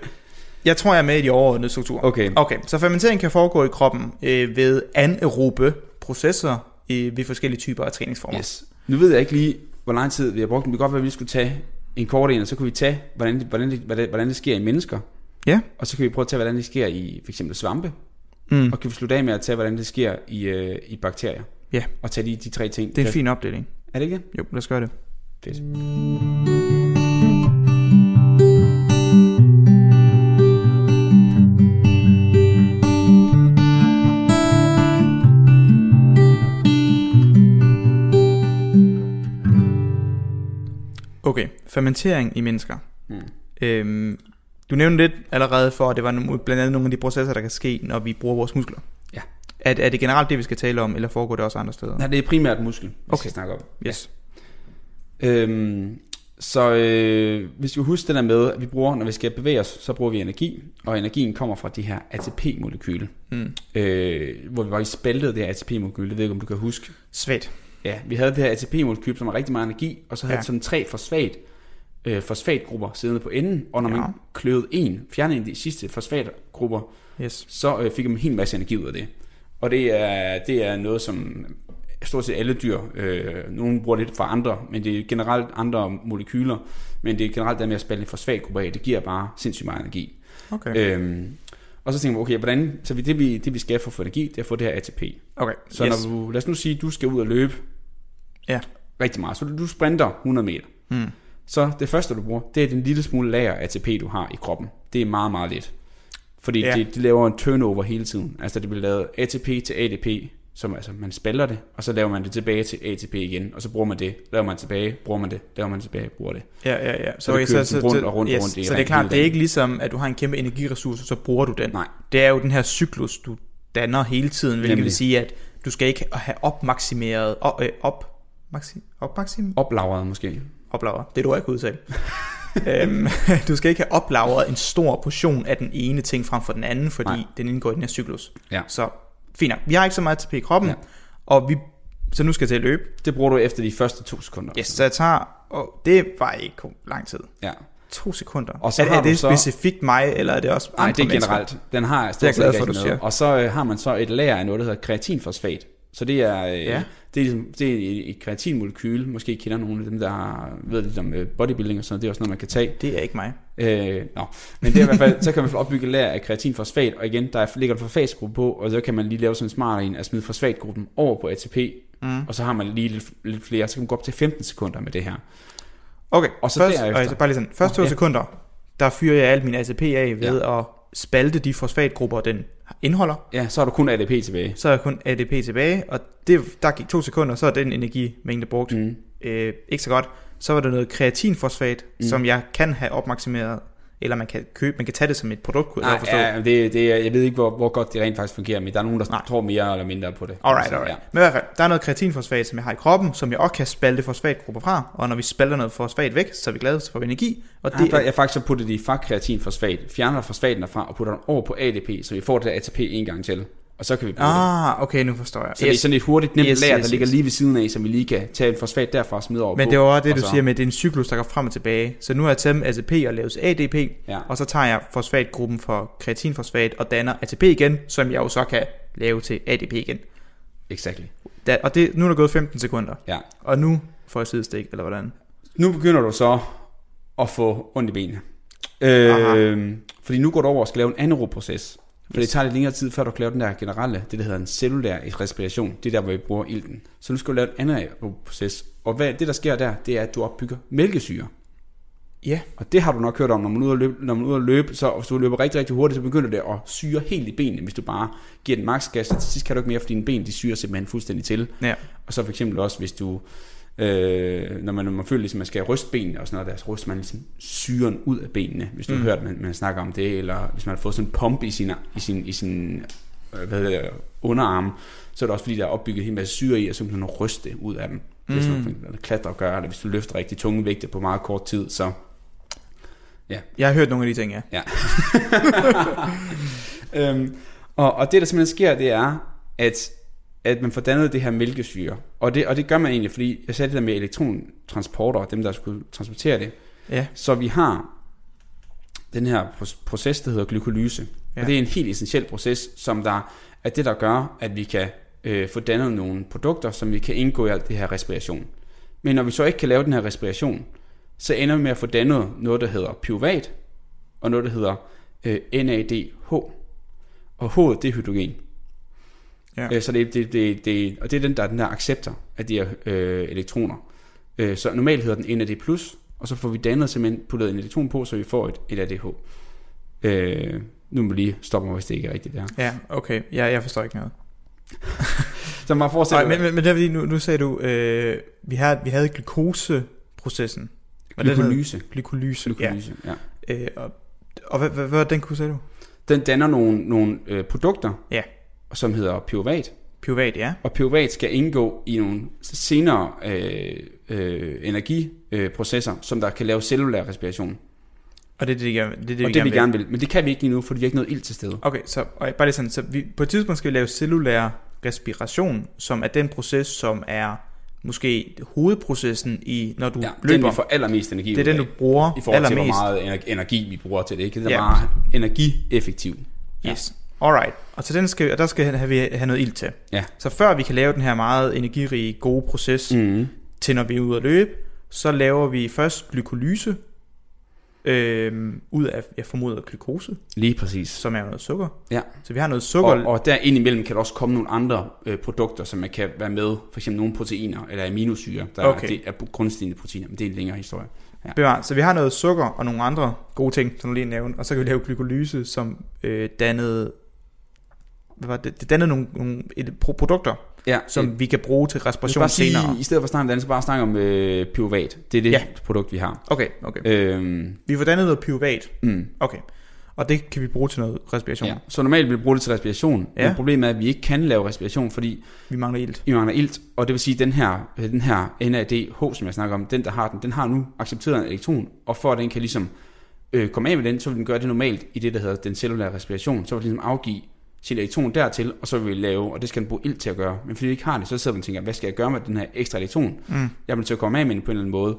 jeg tror, jeg er med i de overordnede strukturer. Okay. Okay, så fermentering kan foregå i kroppen øh, ved anaerobe processer øh, ved forskellige typer af træningsformer. Yes. Nu ved jeg ikke lige, hvor lang tid vi har brugt, men det kan godt være, at vi skulle tage en kort en, og så kunne vi tage, hvordan det, hvordan det, hvordan det, hvordan det sker i mennesker. Ja. Og så kan vi prøve at tage, hvordan det sker i for eksempel svampe. Mm. Og kan vi slutte af med at tage, hvordan det sker i, øh, i bakterier. Ja. Og tage de, de tre ting. Det er en fin opdeling. Er det ikke det? Jo, lad os gøre det. Fedt. Okay, fermentering i mennesker. Mm. Øhm, du nævnte lidt allerede for, at det var blandt andet nogle af de processer, der kan ske, når vi bruger vores muskler. Ja. Er, er det generelt det, vi skal tale om, eller foregår det også andre steder? Nej, det er primært muskel, vi Okay. skal snakke om. Yes. Øhm, så øh, hvis vi husker det der med, at vi bruger, når vi skal bevæge os, så bruger vi energi, og energien kommer fra de her ATP-molekyle, Mm. øh, hvor vi faktisk spaltede det her ATP-molekyl, det ved ikke, om du kan huske. Svagt. Ja, vi havde det her ATP-molekyl, som har rigtig meget energi, og så havde Ja. ja. sådan tre fosfat, øh, fosfatgrupper siddende på enden, og når Ja. man kløvede en, fjernede en af de sidste fosfatgrupper, Yes. så øh, fik man en hel masse energi ud af det. Og det er, det er noget, som stort set alle dyr, øh, nogle bruger lidt fra andre, men det er generelt andre molekyler, men det er generelt det med at spalte en fosfatgruppe af, det giver bare sindssygt meget energi. Okay. Øhm, og så tænker man, okay, hvordan, så vi- det vi, det vi skal for at få energi, det er at få det her ATP. Okay. Så yes. når du, lad os nu sige, at du skal ud og løbe Ja. rigtig meget, så du, du sprinter 100 meter. Mm. Så det første, du bruger, det er den lille smule lager ATP, du har i kroppen. Det er meget, meget lidt. Fordi Ja. de, de laver en turnover hele tiden. Altså det bliver lavet ATP til ADP, som altså man spalter det, og så laver man det tilbage til ATP igen, og så bruger man det, laver man tilbage, bruger man det, laver man tilbage, bruger det. Ja, ja, ja. Så det kører sådan rundt og rundt og rundt i Så det er klart, det er ikke ligesom, at du har en kæmpe energiressource, så bruger du den. Nej. Det er jo den her cyklus, du danner hele tiden, hvilket Nemlig. vil sige, at du skal ikke have opmaksimeret, op, øh, op, maxi, opmaksim, Oplagret måske. Oplager, det du ikke udtale. [laughs] øhm, du skal ikke have oplagret en stor portion af den ene ting frem for den anden, fordi Nej. den indgår i den her cyklus. Ja. Så fint nok. Vi har ikke så meget ATP i kroppen, Ja. og vi, så nu skal jeg til at løbe. Det bruger du efter de første to sekunder. Yes, så jeg tager, og det var ikke lang tid. Ja. To sekunder. Og så er, er det så- specifikt mig, eller er det også Nej, andre det er mennesker? generelt. Den har jeg stort set ikke. Og så øh, har man så et lager af noget, der hedder kreatinfosfat. Så det er, øh, Ja. Det er, ligesom, det er et- kreatinmolekyle. Måske kender nogle af dem, der ved lidt om øh, bodybuilding og sådan noget. Det er også noget, man kan tage. Det er ikke mig. Øh, nå. Men det er i hvert fald, så kan man opbygge lager af kreatinfosfat, og igen, der ligger en fosfatgruppe på, og så kan man lige lave sådan en smart en, at smide fosfatgruppen over på ATP, Mm. og så har man lige lidt, lidt flere, så kan man gå op til 15 sekunder med det her. Okay, Og så først, derefter- så bare lige sådan, første to Ja. sekunder, der fyrer jeg alt min ATP af ved at spalte de fosfatgrupper, den indeholder. Ja, så har du kun ADP tilbage. Så er der kun ADP tilbage, og det, der gik to sekunder, så er den energimængde brugt. Mm. Øh, ikke så godt. Så var der noget kreatinfosfat, Mm. som jeg kan have opmaksimeret, eller man kan købe, man kan tage det som et produkt, kunne jeg Nej, ja, det, det, er- jeg ved ikke, hvor, hvor godt det rent faktisk fungerer, men der er nogen, der Nej. tror mere eller mindre på det. Alright, Så, alright. Ja. Men i hvert fald, der er noget kreatinfosfat, som jeg har i kroppen, som jeg også kan spalte fosfatgrupper fra, og når vi spalter noget fosfat væk, så er vi glade, vi energi, og Det det jeg har faktisk så puttet det i fosfat, fjerner fosfaten derfra og putter den over på ADP, så vi får det ATP en gang til. Og så kan vi bruge det. Ah, okay, nu forstår jeg. Så yes. det er sådan et hurtigt nemt Yes, yes, lager, yes, der ligger yes. lige ved siden af, så vi lige kan tage en fosfat derfra og smide over Men på. det var også det, du så- siger med, at det er en cyklus, der går frem og tilbage. Så nu har jeg taget ATP og lavet ADP, Ja. og så tager jeg fosfatgruppen for kreatinfosfat og danner ATP igen, som jeg jo så kan lave til ADP igen. Exactly. Da, og det, nu er der gået 15 sekunder, Ja. og nu får jeg sidestik, eller hvordan? Nu begynder du så at få ondt i benene. Aha. Øh, fordi nu går du over og skal lave en anaerob proces. For Yes. det tager lidt længere tid, før du kan lave den der generelle, det der hedder en cellulær respiration. Det er der, hvor vi bruger ilten. Så nu skal du lave en anaerob proces. Og hvad, det, der sker der, det er, at du opbygger mælkesyre. Ja, Og det har du nok hørt om, når man er ude at løbe, når man er ude at løbe så hvis du løber rigtig, rigtig hurtigt, så begynder det at syre helt i benene, hvis du bare giver den maksgas, så til sidst kan du ikke mere, for dine ben, de syrer simpelthen fuldstændig til. ja. Og så for eksempel også, hvis du, øh, når man, når man føler, ligesom, man skal ryste benene og sådan noget, der, så ryster man ligesom syren ud af benene, hvis du mm. har hørt, man, man snakker om det, eller hvis man har fået sådan en pump i sin, i sin, i sin øh, hvad hedder det, underarm, så er det også fordi, der er opbygget en hel masse syre i, og så kan man ryste ud af dem. Det er sådan eksempel, at klatre og gøre, eller hvis du løfter rigtig tunge vægte på meget kort tid, så Jeg har hørt nogle af de ting, ja. Ja. [laughs] øhm, og, og det der simpelthen sker, det er, at, at man får dannet det her mælkesyre. Og det, og det gør man egentlig, fordi jeg sagde det der med elektrontransporter, dem der skulle transportere det. Ja, Så vi har den her pro- proces, der hedder glykolyse. Ja. Og det er en helt essentiel proces, som der er det, der gør, at vi kan øh, få dannet nogle produkter, som vi kan indgå i alt det her respiration. Men når vi så ikke kan lave den her respiration, så ender vi med at få dannet noget, der hedder pyruvat, og noget, der hedder øh, NADH. Og H, det er hydrogen. Ja. Øh, så det, det, det, det, og det er den, der er den der acceptor af de her øh, elektroner. Øh, så normalt hedder den NAD+, og så får vi dannet simpelthen puttet en elektron på, så vi får et, et ADH. Øh, nu må vi lige stoppe mig, hvis det ikke er rigtigt der. ja, okay. Ja, jeg forstår ikke noget. [laughs] Så man får Nej, men, men, men det er fordi, nu, nu sagde du, øh, vi, havde, vi havde glukoseprocessen. Glykolyse. Glykolyse, Glykolyse, ja. ja. Øh, og og hvad, hvad, hvad den kunne, sagde du? Den danner nogle, nogle øh, produkter, Ja. Som hedder pyruvat. Pyruvat, ja. Og pyruvat skal indgå i nogle senere øh, øh, energiprocesser, som der kan lave cellulær respiration. Og det er det, vi gerne, det, er det, vi og det gerne vi gerne vil. Men det kan vi ikke lige nu, fordi vi har ikke noget ild til stede. Okay, så og bare lige sådan, så vi, på et tidspunkt skal vi lave cellulær respiration, som er den proces, som er måske hovedprocessen i, når du Ja, løber. den vi får allermest energi det er den, du bruger I forhold til, hvor meget ener- energi vi bruger til det. Ikke? Det er Ja. meget energieffektiv. Yes. Alright. Og til den skal, og der skal have, vi have noget ild til. Ja. Så før vi kan lave den her meget energirige, gode proces, mm. Til når vi er ude at løbe, så laver vi først glykolyse, øh, ud af, jeg formoder, glukose, Lige præcis. som er noget sukker. Ja. Så vi har noget sukker. Og, og der indimellem kan der også komme nogle andre øh, produkter, som man kan være med. For eksempel nogle proteiner eller aminosyre, der Okay. okay. det er grundstigende proteiner. Men det er en længere historie. Bevar. Så vi har noget sukker og nogle andre gode ting, som du lige nævnte, og så kan vi lave glykolyse, som øh, dannede, hvad var det? det dannede nogle, nogle et, pro- produkter, Ja, som øh, vi kan bruge til respiration bare sige, senere. i stedet for at snakke om det andet, så bare snakke om øh, pyruvat. Det er det Ja. produkt, vi har. Okay, okay. Øhm, Vi får dannet noget pyruvat. mm, Okay. Og det kan vi bruge til noget respiration. ja. Så normalt vil vi bruge det til respiration, Ja. men problemet er, at vi ikke kan lave respiration, fordi Vi mangler ilt. vi mangler ilt, og det vil sige, at den her, den her NADH, som jeg snakker om, den der har den, den har nu accepteret en elektron, og for at den kan ligesom øh, komme af med den, så vil den gøre det normalt i det, der hedder den cellulære respiration. Så vil den ligesom afgive sin elektron dertil, og så vil vi lave, og det skal den bruge ilt til at gøre. Men fordi vi ikke har det, så sidder den og tænker, hvad skal jeg gøre med den her ekstra elektron? Mm. Jeg nødt til at komme af med den på en eller anden måde.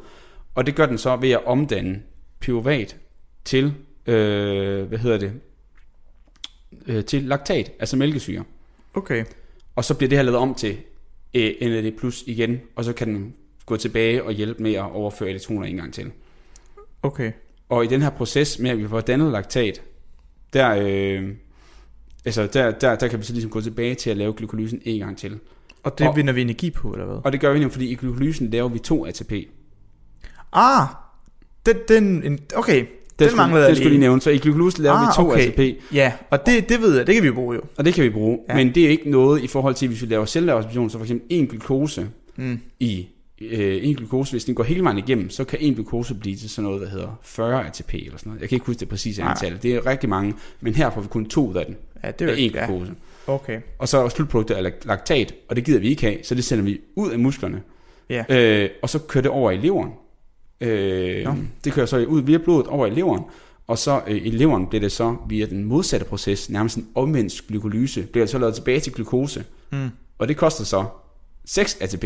Og det gør den så ved at omdanne pyruvat til, øh, hvad hedder det, øh, til laktat, altså mælkesyre. Okay. Og så bliver det her lavet om til øh, NAD plus igen, og så kan den gå tilbage og hjælpe med at overføre elektroner en gang til. Okay. Og i den her proces med, at vi får dannet laktat, der, øh, altså der, der, der kan vi så ligesom gå tilbage til at lave glykolysen en gang til. Og det Og- vinder vi energi på, eller hvad? Og det gør vi nemlig, fordi i glykolysen laver vi to ATP. Ah! Den, den, en, okay. Det Den skulle, manglede det skulle lige. nævne. Så i glykolysen laver Ah, vi to okay. ATP, Ja, og det, det ved jeg, det kan vi jo bruge jo. og det kan vi bruge. Ja. Men det er ikke noget i forhold til, hvis vi laver cellerespiration, så for eksempel en glukose Mm. i øh, en glukose, hvis den går hele vejen igennem, så kan en glukose blive til sådan noget, der hedder 40 ATP eller sådan noget. Jeg kan ikke huske det præcise antal. Det er rigtig mange, men her får vi kun to af den. Ja, det er jo en ja. glukose. Okay. Og så er slutproduktet er lak- laktat, og det gider vi ikke have, så det sender vi ud af musklerne. Ja. Øh, og så kører det over i leveren. Øh, Nå. det kører så ud via blodet over i leveren, og så øh, i leveren bliver det så via den modsatte proces, nærmest en omvendt glykolyse, bliver det så lavet tilbage til glukose. Mm. Og det koster så 6 ATP.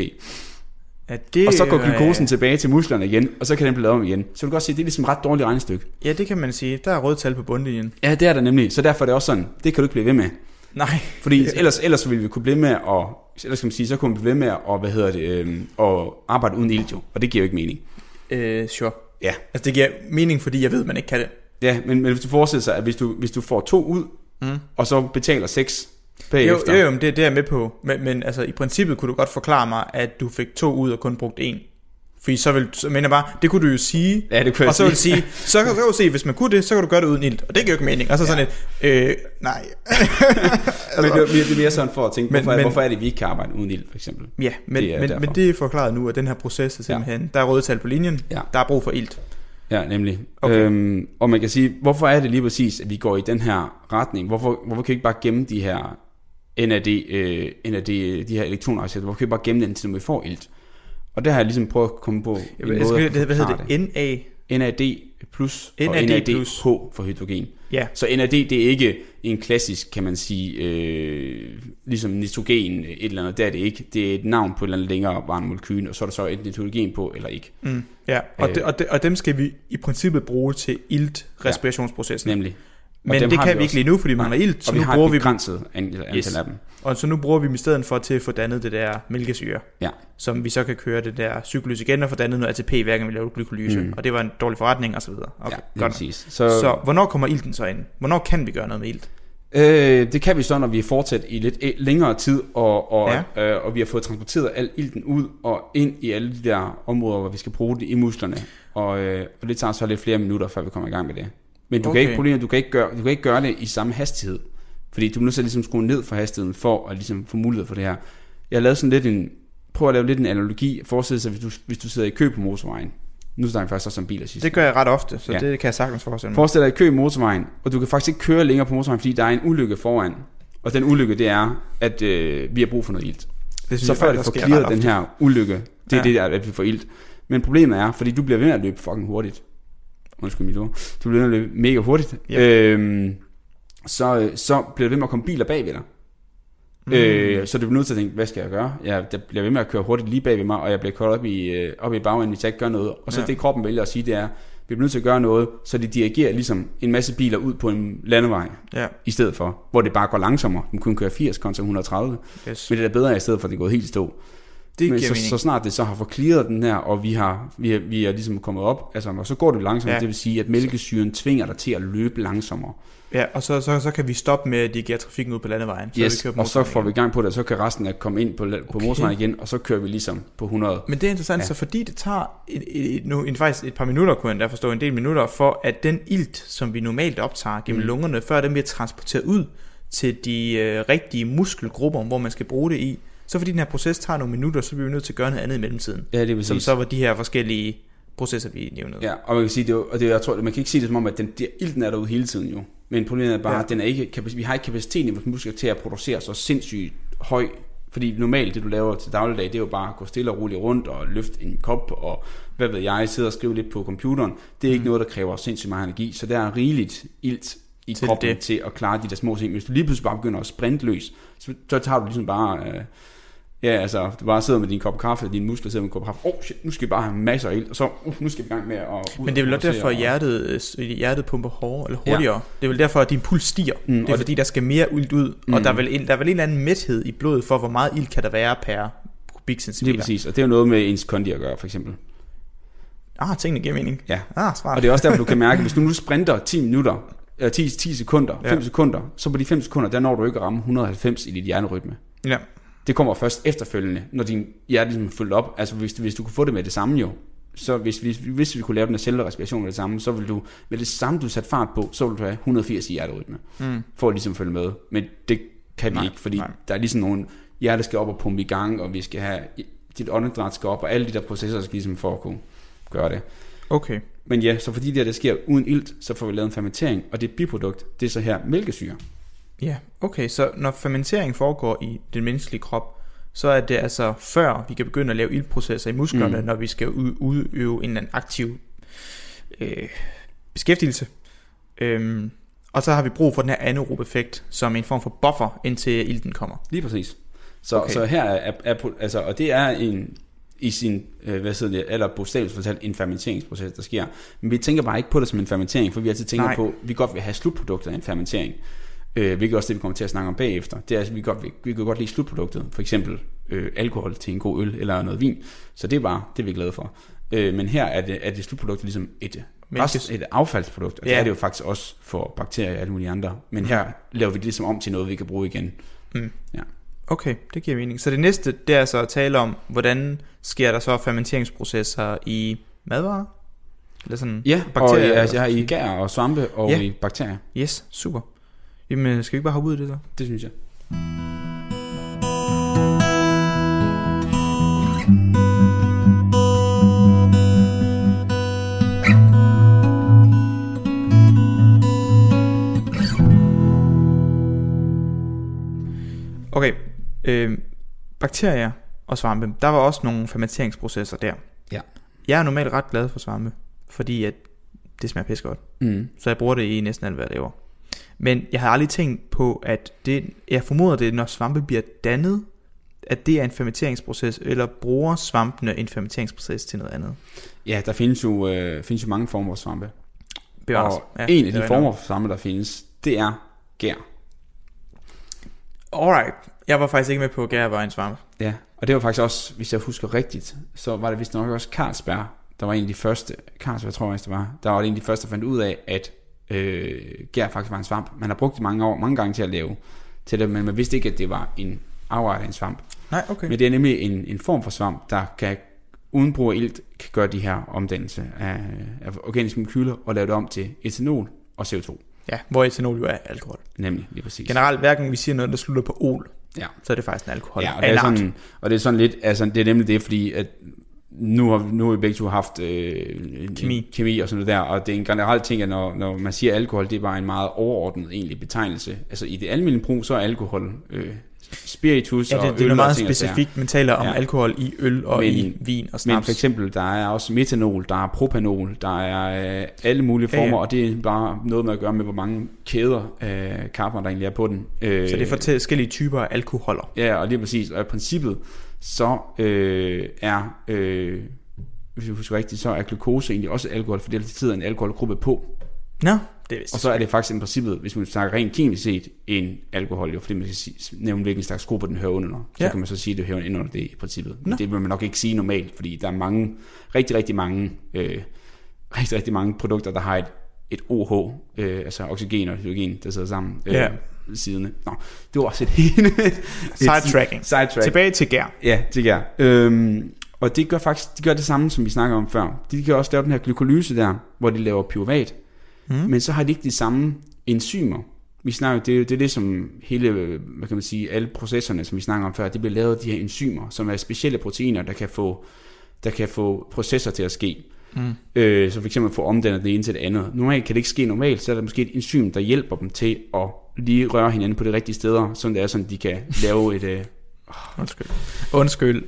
Ja, det, Og så går øh, glukosen tilbage til musklerne igen, og så kan den blive lavet om igen. Så du kan godt sige, det er ligesom et ret dårligt regnestykke. Ja, det kan man sige. Der er røde tal på bundlinjen. Ja, det er der nemlig. Så derfor er det også sådan, det kan du ikke blive ved med. Nej. Fordi [laughs] ellers, ellers ville vi kunne blive med at, ellers skal man sige, så kunne vi blive ved med at, hvad hedder det, øh, at arbejde uden ilt jo. Og det giver jo ikke mening. Øh, sure. Ja. Altså, det giver mening, fordi jeg ved, at man ikke kan det. Ja, men, men hvis du forestiller sig, at hvis du, hvis du får to ud, Mm. og så betaler seks bagefter. jo, jo, men det, det er jeg med på. Men, men altså, i princippet kunne du godt forklare mig, at du fik to ud og kun brugt en. Fordi så vil, så mener bare, det kunne du jo sige, Ja, det kunne jeg og så vil sige. så kan, du se, hvis man kunne det, så kan du gøre det uden ilt. Og det giver jo ikke mening. Og så sådan et, øh, nej. [laughs] Men det, er- det er mere sådan for at tænke, Men- hvorfor, men, hvorfor er det, vi ikke kan arbejde uden ild, for eksempel? Ja, men Det er men, derfor. men det er forklaret nu, at den her proces er simpelthen, ja. der er røde tal på linjen, Ja. der er brug for ilt. Ja, nemlig. Okay. Øhm, og man kan sige, hvorfor er det lige præcis, at vi går i den her retning? Hvorfor, hvorfor kan vi ikke bare gemme de her NAD, øh, NAD de her elektroner, hvorfor kan vi bare gemme den, til når vi får ilt? Og det har jeg ligesom prøvet at komme på en Jeg, måde jeg, skal, at det, hvad hedder det? NA? NAD plus og NAD NAD plus. H for hydrogen. Ja. Så NAD, det er ikke en klassisk, kan man sige, øh, ligesom nitrogen, et eller andet, det er det ikke. Det er et navn på et eller andet længere varende molekyl, og så er der så et nitrogen på, eller ikke. Mm, ja, og, Øh. det, og, det, og dem skal vi i princippet bruge til ilt-respirationsprocessen. Nemlig. Men det kan vi ikke også. lige nu, fordi vi mangler ilt, så Og vi nu har bruger vi begrænset an- antal Yes. af dem. og så nu bruger vi dem i stedet for til at få dannet det der mælkesyre, Ja. som vi så kan køre det der cyklus igen og få dannet noget ATP, hver gang vi laver glykolyse. Mm. Mm. Og det var en dårlig forretning og så videre. Okay, ja, godt. præcis. Så, Så, så så hvornår kommer ilten så ind? Hvornår kan vi gøre noget med ilt? øh, det kan vi så, når vi er fortsat i lidt øh, længere tid, og, og, Ja. øh, og vi har fået transporteret al ilten ud og ind i alle de der områder, hvor vi skal bruge det i musklerne. Og, øh, og det tager så lidt flere minutter, før vi kommer i gang med det. Men du, Okay. kan ikke, problemet, du, kan ikke gøre, du kan ikke gøre det i samme hastighed. Fordi du er nødt til at ligesom skrue ned for hastigheden, for at ligesom få mulighed for det her. Jeg har lavet sådan lidt en, prøv at lave lidt en analogi. Forestil sig, hvis du, hvis du sidder i kø på motorvejen. Nu snakker jeg faktisk også om biler sidst. Det gør jeg ret ofte, så Ja. det kan jeg sagtens forestille mig. Forestil dig i kø i motorvejen, og du kan faktisk ikke køre længere på motorvejen, fordi der er en ulykke foran. Og den ulykke, det er, at øh, vi har brug for noget ilt. det Så før det får clearet den her ulykke, det er Ja. det der, at vi får ilt. Men problemet er, fordi du bliver ved med at løbe fucking hurtigt. Undskyld mit ord. Du bliver at løbe mega hurtigt. Ja. Øhm, så, så bliver der ved med at komme biler bag ved dig. Mm. Øh, så du bliver nødt til at tænke, hvad skal jeg gøre? Jeg der bliver ved med at køre hurtigt lige bag ved mig, og jeg bliver kørt op i, øh, op i bagenden, hvis jeg ikke gør noget. Og så Ja. det kroppen vælger at sige, det er, vi bliver nødt til at gøre noget, så de dirigerer ligesom en masse biler ud på en landevej, Ja, i stedet for, hvor det bare går langsommere. Den kunne køre 80 kontra 130. yes. Men det er bedre i stedet for, at det gået helt stå. Det Men så, mening. så snart det så har forklaret den her, og vi, har, vi, er, vi er ligesom kommet op, altså, og så går det langsomt, Ja. det vil sige, at mælkesyren tvinger dig til at løbe langsommere. Ja, og så, så, så kan vi stoppe med at dirigere trafikken ud på landevejen. Så Yes, vi kører på og så får vi gang på det, og så kan resten af komme ind på, på Okay. motorvejen igen, og så kører vi ligesom på 100. Men det er interessant, ja. Så fordi det tager et, et, et, nu, en, faktisk et par minutter, kunne jeg endda forstå, en del minutter, for at den ilt, som vi normalt optager gennem. Mm. lungerne, før den bliver transporteret ud til de øh, rigtige muskelgrupper, hvor man skal bruge det i, så fordi den her proces tager nogle minutter, så bliver vi nødt til at gøre noget andet i mellemtiden. Ja, det er Som så var de her forskellige processer, vi nævnte. Ja, og man kan sige, det er, og det, er- jeg tror, man kan ikke sige det som om, at den, der, ilten er derude hele tiden jo. Men problemet er bare, Ja. at den er ikke, vi har ikke kapaciteten i vores muskler til at producere så sindssygt høj. Fordi normalt det, du laver til dagligdag, det er jo bare at gå stille og roligt rundt og løfte en kop og hvad ved jeg, sidde og skrive lidt på computeren. Det er ikke Mm. noget, der kræver sindssygt meget energi, så der er rigeligt ilt i Til til kroppen det. det. til at klare de der små ting. Hvis du lige pludselig bare begynder at sprinte løs, så, så tager du ligesom bare... Øh, Ja, altså, du bare sidder med din kop kaffe, dine muskler sidder med en kop kaffe. Åh, oh, shit, nu skal vi bare have masser af ilt, og så, uh, nu skal vi i gang med at... ud Men det er vel og også derfor, at hjertet, øh, hjertet pumper hårdere, eller hurtigere. Ja. Det er vel derfor, at din puls stiger. Mm, det er og fordi, der skal mere ilt ud, mm. og der er, vel en, der er vel en eller anden mæthed i blodet for, hvor meget ilt kan der være per kubikcentimeter. Lige præcis, og det er jo noget med ens kondi at gøre, for eksempel. Ah, tingene giver mening. Ja. Ah, smart. Og det er også derfor, du kan mærke, hvis du nu sprinter 10 minutter, eller 10, 10 sekunder, Ja. 5 sekunder, så på de 5 sekunder, der når du ikke at ramme 190 i dit hjernerytme. Ja. Det kommer først efterfølgende, når din hjerte ligesom er fyldt op. Altså hvis, hvis du kunne få det med det samme jo, så hvis, hvis, hvis vi kunne lave den af selvrespiration med det samme, så vil du med det samme, du sætter fart på, så vil du have 180 i hjerterytme, Mm. for at ligesom følge med. Men det kan vi Nej, ikke, fordi nej. der er ligesom nogle, hjertet skal op og pumpe i gang, og vi skal have, dit åndedræt skal op, og alle de der processer skal ligesom for at kunne gøre det. Okay. Men ja, så fordi det her det sker uden ilt, så får vi lavet en fermentering, og det biprodukt, det er så her mælkesyre. Ja, okay. Så når fermentering foregår i den menneskelige krop, så er det altså før vi kan begynde at lave iltprocesser i musklerne, mm. Når vi skal ud, udøve en eller anden aktiv øh, beskæftigelse. Øhm, og så har vi brug for den her anaerob effekt, som en form for buffer, indtil ilten kommer. Lige præcis. Så, okay. så her er, er, er, altså, og det er en, i sin, øh, hvad hedder det, eller bogstaveligt fortalt, en fermenteringsproces, der sker. Men vi tænker bare ikke på det som en fermentering, for vi altid tænker Nej. På, vi godt vil have slutproduktet af en fermentering. Øh, hvilket også det, vi kommer til at snakke om bagefter. Det er, altså, vi, godt, vi, vi kan godt lide slutproduktet. For eksempel øh, alkohol til en god øl eller noget vin. Så det er bare, det er vi glade for. Øh, men her er det, er det slutproduktet ligesom et, rest, et affaldsprodukt. Og Ja. det er det jo faktisk også for bakterier og alle mulige andre. Men her laver vi det ligesom om til noget, vi kan bruge igen. Okay, det giver mening. Så det næste, det er så at tale om, hvordan sker der så fermenteringsprocesser i madvarer? Eller sådan Ja, bakterier? og, ja, altså, jeg har i gær og svampe og Ja. ja. i bakterier. Yes, super. Jamen, skal vi ikke bare hoppe ud i det så? Det synes jeg. Okay, øh, bakterier og svampe. Der var også nogle fermenteringsprocesser der. Ja. Jeg er normalt ret glad for svampe, fordi at det smager pisse godt. Mm. Så jeg bruger det i næsten alt, hvad jeg laver. Men jeg har aldrig tænkt på, at det, jeg formoder det, når svampe bliver dannet, at det er en fermenteringsproces, eller bruger svampene en fermenteringsproces til noget andet? Ja, der findes jo, øh, findes jo mange former for svampe. Bevares. og Ja, en af de former for svampe, der findes, det er gær. Alright. Jeg var faktisk ikke med på, at gær var en svamp. Ja, og det var faktisk også, hvis jeg husker rigtigt, så var det vist nok også Carlsberg, der var en af de første, Carlsberg tror jeg, det var, der var en af de første, der fandt ud af, at øh, gær faktisk var en svamp. Man har brugt det mange år, mange gange til at lave til det, men man vidste ikke, at det var en afart af en svamp. Nej, okay. Men det er nemlig en, en form for svamp, der kan uden brug af ilt, kan gøre de her omdannelse af, af organiske molekyler og lave det om til etanol og CO2. Ja, hvor etanol jo er alkohol. Nemlig, lige præcis. Generelt, hverken vi siger noget, der slutter på ol, Ja. så er det faktisk en alkohol. Ja, og det, er art. sådan, og det er sådan lidt, altså det er nemlig det, fordi at nu har, nu har vi begge to haft øh, Kemi. kemi og sådan noget der, og det er en generel ting, at når, når man siger alkohol, det er bare en meget overordnet egentlig betegnelse. Altså i det almindelige brug, så er alkohol øh, spiritus Ja, og det, det er meget specifikt. Man taler om Ja. alkohol i øl og Men- i vin og Men snaps. for eksempel, der er også metanol, der er propanol, der er øh, alle mulige Ja, ja. former, og det er bare noget med at gøre med, hvor mange kæder af karper, der egentlig er på den. Øh, så det er for forskellige typer af alkoholer. Ja, og lige præcis. Og i princippet, så øh, er, øh, hvis jeg husker rigtigt, så er glukose egentlig også alkohol, for det er altid en alkoholgruppe på. Nå, det vidste Og så er det faktisk i princippet, hvis man snakker rent kemisk set, en alkohol, jo, fordi man skal sige, nævne, hvilken slags gruppe den hører under. Så Ja. kan man så sige, at det hører ind under det i princippet. Men Nå. det vil man nok ikke sige normalt, fordi der er mange, rigtig, rigtig mange, øh, [laughs] rigtig, rigtig mange produkter, der har et, et OH, øh, altså oxygen og hydrogen, der sidder sammen. Øh, Ja. Siderne. Nå, det var også et [laughs] hele... Sidetracking. Sidetrack. Tilbage til gær. Ja, det gør. Øhm, og det gør faktisk de gør det samme, som vi snakker om før. De kan også lave den her glykolyse der, hvor de laver pyruvat. Mm. Men så har de ikke de samme enzymer. Vi snakker, det, er det er det, som hele, hvad kan man sige, alle processerne, som vi snakker om før, det bliver lavet af de her enzymer, som er specielle proteiner, der kan få, der kan få processer til at ske. Mm. Øh, så for eksempel få omdannet det ene til det andet. Normalt kan det ikke ske normalt, så er der måske et enzym, der hjælper dem til at lige røre hinanden på de rigtige steder, så det er sådan, de kan [laughs] lave et... Øh, Undskyld. Undskyld.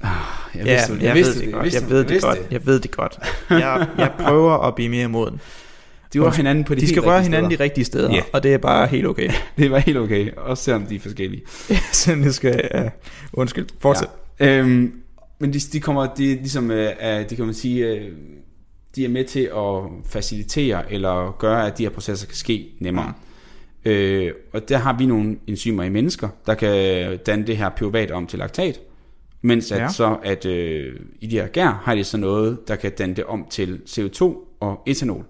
jeg Ja, jeg, jeg ved det godt. Jeg ved det godt. Jeg ved det godt. Jeg, jeg prøver at blive mere moden. [laughs] De rører hinanden på de, De skal røre rigtige hinanden steder. de rigtige steder, Ja. og det er bare helt okay. [laughs] Det var helt okay, også selvom de er forskellige. [laughs] Så det skal, ja. Undskyld. Fortsæt. Ja. Øhm, men de, de kommer, de ligesom, er, det kan man sige, øh, de er med til at facilitere eller gøre, at de her processer kan ske nemmere. Mm. Øh, og der har vi nogle enzymer i mennesker, der kan danne det her pyruvat om til laktat, mens at Ja. så at øh, i de her gær har de så noget, der kan danne det om til CO2 og etanol.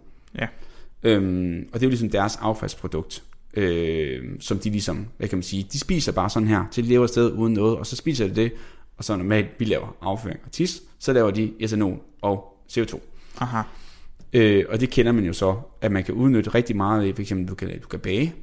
Øhm, og det er jo ligesom deres affaldsprodukt, øh, som de ligesom, hvad kan man sige, de spiser bare sådan her, til de lever sted uden noget, og så spiser de det, og så normalt, vi laver afføring og tis, så laver de etanol og CO2. Aha. Øh, og det kender man jo så, at man kan udnytte rigtig meget af, for eksempel du kan, du kan bage,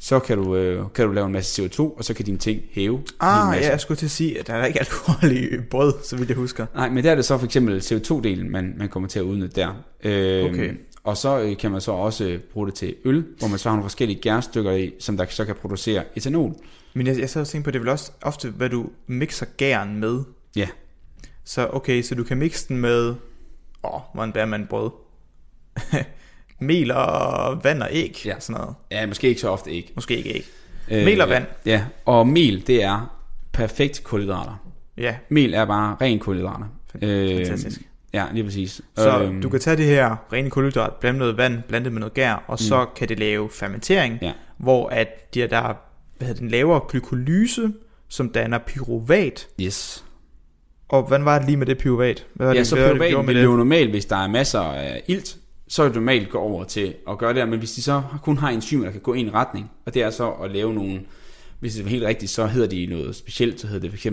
så kan du, øh, kan du lave en masse CO2, og så kan dine ting hæve Ah, ja, jeg skulle til at sige, at der er ikke alkohol i brød, så vidt jeg husker. Nej, men der er det så for eksempel CO2-delen, man, man kommer til at udnytte der. Øh, Okay. Og så øh, kan man så også øh, bruge det til øl, hvor man så har nogle forskellige gærstykker i, som der så kan producere etanol. Men jeg, jeg sad og tænkte på, det er vel også ofte, hvad du mixer gæren med. Ja. Så okay, så du kan mixe den med, åh, hvordan bærer man brød? [laughs] Mel og vand og æg, Ja. sådan noget. Ja, måske ikke så ofte ikke. Måske ikke æg. Mel og vand. Ja, og mel, det er perfekt kulhydrater. Ja, Mel er bare ren kulhydrater. Øh, fantastisk. Ja, lige præcis. Så Øhm, du kan tage det her rene kulhydrat, blande noget vand, blande det med noget gær, og så kan det lave fermentering, Mm. Ja. hvor at de, der hvad hedder den, laver glykolyse, som danner pyruvat. Yes. Og hvad var det lige med det pyruvat? Hvad var Ja, det, så hvad var det, vil jo det? normalt, hvis der er masser af ilt, så vil det normalt gå over til at gøre det her. Men hvis de så kun har enzymer, der kan gå i en retning, og det er så at lave nogle, hvis det er helt rigtigt, så hedder de noget specielt, så hedder det fx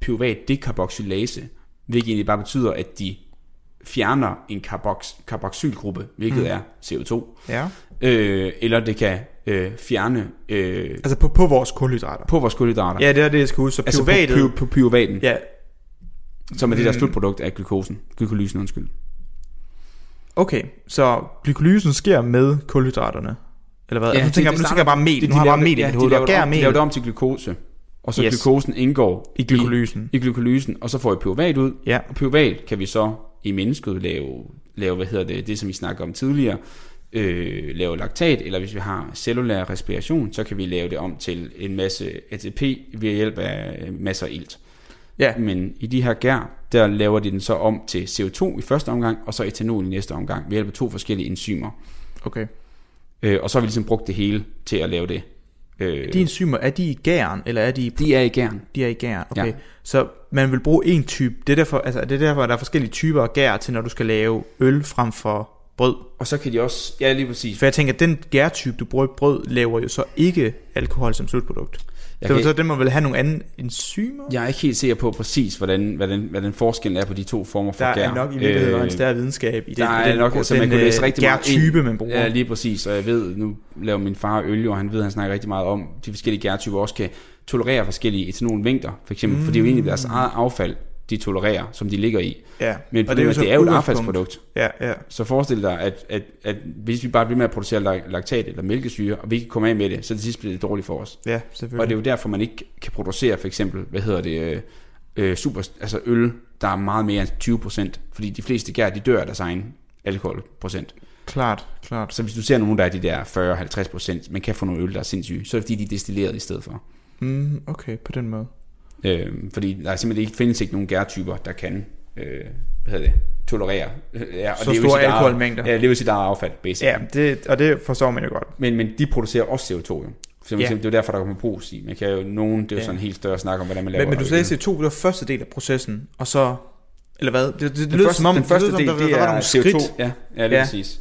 pyruvat decarboxylase, hvilket egentlig bare betyder, at de fjerner en carbox, carboxylgruppe, hvilket mm. er CO2. Ja. Øh, eller det kan øh, fjerne øh, Altså på, på vores kulhydrater. på vores kulhydrater. Ja, det er det, jeg skal huske. Så altså på, pyruvatet, py, på pyruvaten, ja. ja, som er det der Mm. slutprodukt af glukosen. Glykolysen, undskyld. okay. Så glykolysen sker med kulhydraterne. Eller hvad? Ja, nu det- tænker, det jeg, nu tænker jeg bare mel. de- nu har jeg bare mel det- i ja, mit de laver det er om- De laver det om til glukose. Og så Yes. glukosen indgår i glykolysen. i, i glykolysen, og så får vi pyruvat ud. Ja. Og pyruvat kan vi så i mennesket lave, lave hvad hedder det, det som vi snakkede om tidligere, øh, lave laktat, eller hvis vi har cellulær respiration, så kan vi lave det om til en masse ATP ved hjælp af øh, masser af ilt. Ja. Men i de her gær, der laver de den så om til CO2 i første omgang, og så etanol i næste omgang, ved hjælp af to forskellige enzymer. Okay. Øh, og så har vi ligesom brugt det hele til at lave det. Øh, De enzymer, er de i gæren, eller er de i de er i gæren. De er i gær, okay. Ja. Så man vil bruge en type, det er, derfor, altså, det er derfor, at der er forskellige typer af gær til, når du skal lave øl frem for brød. Og så kan de også, ja lige præcis. For jeg tænker, at den gærtype, du bruger i brød, laver jo så ikke alkohol som slutprodukt. Jeg, Det kan, så, den må vel have nogle andre enzymer? jeg er ikke helt sikker på præcis, hvordan, hvordan, hvordan forskellen er på de to former for Der gær. er nok i virkeligheden Øh, en større videnskab i det. der er den, nok, altså den, man kunne læse øh, rigtig meget ind. man bruger. Ja, lige præcis, og jeg ved, nu laver min far øl, og han ved, han snakker rigtig meget om, de forskellige gærtyper også kan tolerere forskellige etanolmængder, for eksempel, mm. fordi det er jo egentlig deres eget affald, de tolererer, som de ligger i. ja. Men og det er jo, det er jo et affaldsprodukt. Ja, ja. Så forestil dig, at, at, at hvis vi bare bliver med at producere lak- laktat eller mælkesyre, og vi ikke kommer af med det, så til sidst bliver det dårligt for os. Ja, Og selvfølgelig. det er jo derfor, man ikke kan producere for eksempel, hvad hedder det, øh, øh, super, altså øl, der er meget mere end 20 procent. Fordi de fleste gær, de dør af deres egen alkoholprocent. Klart, klart. Så hvis du ser nogen, der er de der 40-50 procent, man kan få nogle øl, der er sindssyge, så er det fordi, de er destilleret i stedet for. Mm, okay, på den måde. Øh, fordi der er simpelthen ikke findes ikke nogen gærtyper, der kan øh, hvad hedder det, tolerere. Ja, og så store alkoholmængder. Ja, det sige, der er affald, basically. Ja, det, og det forstår man jo godt. Men, men de producerer også CO2 jo. For yeah. det er derfor, der kommer brus i. Man kan jo, nogen, det er jo sådan en helt større snak om, hvordan man laver Men, men du sagde CO2, det var første del af processen, og så, eller hvad? Det, det, det, det lyder som om, den første del, det, det, det er CO2. Skridt. Ja, ja, det er ja. præcis.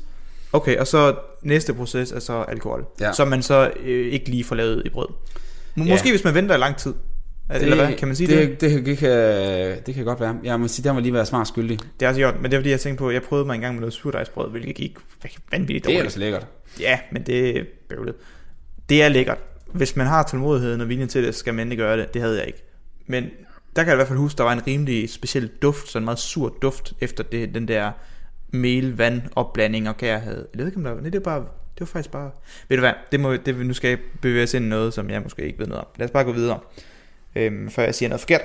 Okay, og så næste proces er så alkohol, ja. som man så øh, ikke lige får lavet i brød. Måske ja. hvis man venter i lang tid. Det, Eller hvad, kan man sige det? Det, det, det, kan, det kan godt være. Jeg må sige, der må lige være smart skyldig. Det er også gjort, men det er fordi, jeg tænkte på, jeg prøvede mig engang med noget surdejsbrød, hvilket gik vanvittigt dårligt. Det er altså lækkert. Ja, men det er bøvlet. Det er lækkert. Hvis man har tålmodigheden og viljen til det, skal man endelig gøre det. Det havde jeg ikke. Men der kan jeg i hvert fald huske, der var en rimelig speciel duft, sådan en meget sur duft, efter det, den der mel, vand opblanding og kær havde. Jeg ved ikke, om der var, nej, det var bare, det var faktisk bare, ved du hvad, det må, det, nu skal jeg bevæge os ind i noget, som jeg måske ikke ved noget om. Lad os bare gå videre øhm, før jeg siger noget forkert.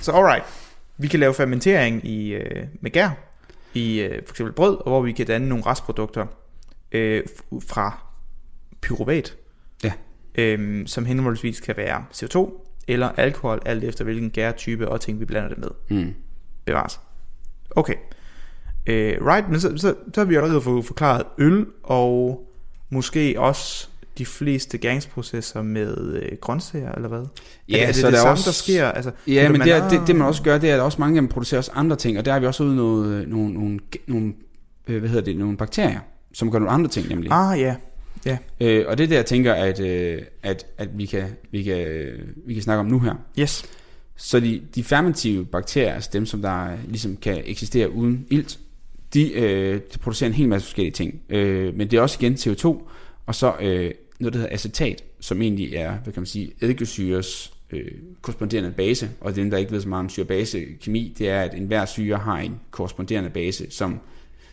Så alright, vi kan lave fermentering i, øh, med gær, i øh, for eksempel brød, og hvor vi kan danne nogle restprodukter øh, fra pyruvat, ja. øhm, som henholdsvis kan være CO2 eller alkohol, alt efter hvilken gærtype og ting vi blander det med. Mm. Bevares. Okay. Øh, right, men så, så, så har vi allerede fået forklaret øl, og måske også de fleste gangsprocesser med øh, grøntsager, eller hvad? Ja, er det, så er det, det samme, også, der sker? Altså, ja, men det, er, det, det man også gør, det er, at også mange af dem producerer også andre ting, og der har vi også ude nogle, nogle, nogle, nogle, øh, hvad hedder det, nogle bakterier, som gør nogle andre ting nemlig. Ah, ja. Ja. Øh, og det er det, jeg tænker, at, øh, at, at vi, kan, vi, kan, vi kan snakke om nu her. Yes. Så de, de fermentive bakterier, altså dem, som der ligesom kan eksistere uden ilt, de, øh, de producerer en hel masse forskellige ting. Øh, men det er også igen CO2, og så øh, noget, der hedder acetat, som egentlig er, hvad kan man sige, eddikesyres øh, korresponderende base, og dem, der ikke ved så meget om syre-base-kemi, det er, at enhver syre har en korresponderende base, som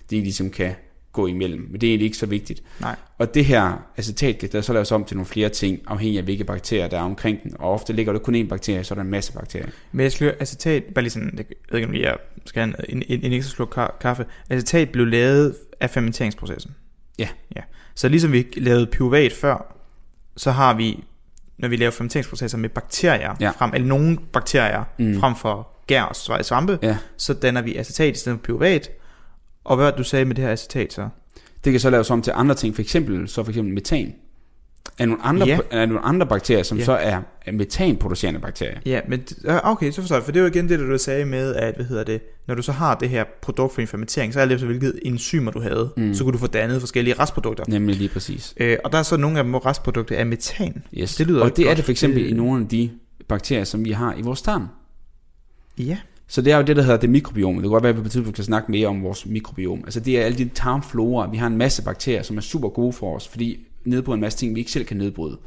de ligesom kan gå imellem. Men det er egentlig ikke så vigtigt. Nej. Og det her acetat kan der så laves om til nogle flere ting, afhængig af hvilke bakterier, der er omkring den. Og ofte ligger der kun én bakterie, så er der en masse bakterier. Men jeg skal acetat, bare lige sådan, jeg ved ikke om jeg skal have en, en, en ekstra sluk kaffe. Acetat blev lavet af fermenteringsprocessen. Ja. ja. Så ligesom vi lavede pyruvat før, så har vi, når vi laver fermenteringsprocesser med bakterier, ja. frem, eller nogle bakterier mm. frem for gær og svampe, ja. så danner vi acetat i stedet for pyruvat. Og hvad du sagde med det her acetat så? Det kan så laves om til andre ting, for eksempel, så for eksempel metan af nogle andre, ja. af nogle andre bakterier, som ja. så er metanproducerende bakterier. Ja, men okay, så forstår jeg, for det er jo igen det, der du sagde med, at hvad hedder det, når du så har det her produkt for en fermentering, så er det efter hvilket enzymer du havde, mm. så kunne du få dannet forskellige restprodukter. Nemlig lige præcis. Øh, og der er så nogle af dem, hvor restprodukter er metan. Yes. Det lyder og det godt. er det for eksempel det... i nogle af de bakterier, som vi har i vores tarm. Ja. Så det er jo det, der hedder det mikrobiom. Det kan godt være, at vi på tidspunkt kan snakke mere om vores mikrobiom. Altså det er alle de tarmflora. Vi har en masse bakterier, som er super gode for os, fordi nedbryde en masse ting, vi ikke selv kan nedbryde.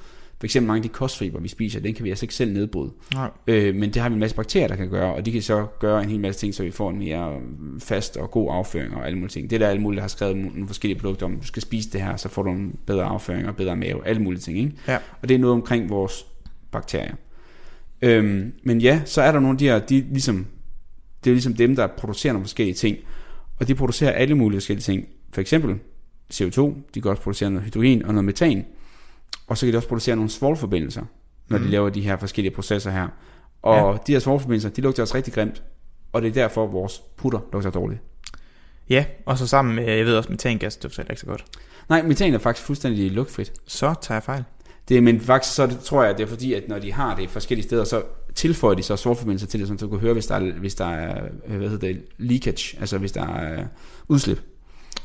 For eksempel mange af de kostfiber, vi spiser, den kan vi altså ikke selv nedbryde. Nej. Øh, men det har vi en masse bakterier, der kan gøre, og de kan så gøre en hel masse ting, så vi får en mere fast og god afføring og alle mulige ting. Det er der alle mulige, der har skrevet nogle forskellige produkter om, du skal spise det her, så får du en bedre afføring og bedre mave, alle mulige ting. Ikke? Ja. Og det er noget omkring vores bakterier. Øhm, men ja, så er der nogle af de her, de ligesom, det er ligesom dem, der producerer nogle forskellige ting, og de producerer alle mulige forskellige ting. For eksempel CO2, de kan også producere noget hydrogen og noget metan, og så kan de også producere nogle svovlforbindelser, når mm. de laver de her forskellige processer her. Og ja. de her svovlforbindelser, de lugter også rigtig grimt, og det er derfor, vores putter lugter dårligt. Ja, og så sammen med, jeg ved også, metangas, det er ikke så godt. Nej, metan er faktisk fuldstændig lugtfrit. Så tager jeg fejl. Det, men faktisk så tror jeg, at det er fordi, at når de har det forskellige steder, så tilføjer de så svovlforbindelser til det, så du kan høre, hvis der er, hvis der er hvad hedder det, leakage, altså hvis der er udslip.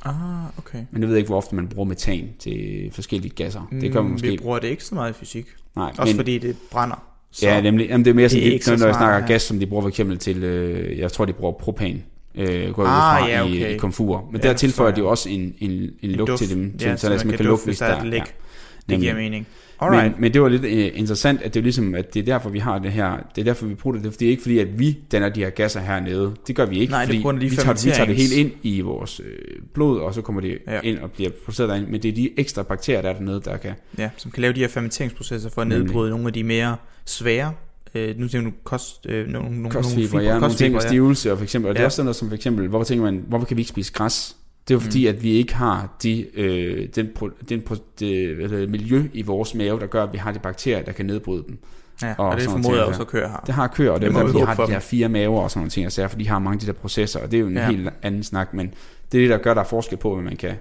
Ah, okay. Men jeg ved ikke, hvor ofte man bruger metan til forskellige gasser. Det gør man mm, måske. Vi bruger det ikke så meget i fysik. Nej, Også men, fordi det brænder. Så ja, nemlig. Jamen, det er mere sådan, det er ikke når, når jeg snakker ja. gas, som de bruger for eksempel til, øh, jeg tror, de bruger propan. Øh, går ah, fra ja, okay. i, i komfur. Men ja, der tilføjer de også en, en, en, en lugt til dem, til, ja, så, så man, man kan, kan hvis der er et læk. Ja. Det giver mening. Men, men det var lidt uh, interessant, at det er ligesom, at det er derfor, vi har det her, det er derfor, vi bruger det. Det er, det er ikke fordi, at vi danner de her gasser hernede. Det gør vi ikke, Nej, fordi det vi, tager, vi tager det helt ind i vores øh, blod, og så kommer det ja. ind og bliver produceret derind. Men det er de ekstra bakterier, der er dernede, der kan... Ja, som kan lave de her fermenteringsprocesser for at nedbryde nogle af de mere svære øh, nu tænker du kost, øh, nogle, nogle, kostfiber, nogle fiber, ja, nogle ting med stivelse, og for eksempel, og ja. det er også sådan noget som for eksempel, hvorfor tænker man, hvorfor kan vi ikke spise græs? Det er jo fordi, mm. at vi ikke har de, øh, den, den, det, det miljø i vores mave, der gør, at vi har de bakterier, der kan nedbryde dem. Ja, og, og det formoder jeg også at køre her. Det har køer, og det, det er derfor, de har de her fire maver og sådan nogle ting, for de har mange af de der processer, og det er jo en ja. helt anden snak, men det er det, der gør, der er forskel på, hvad man kan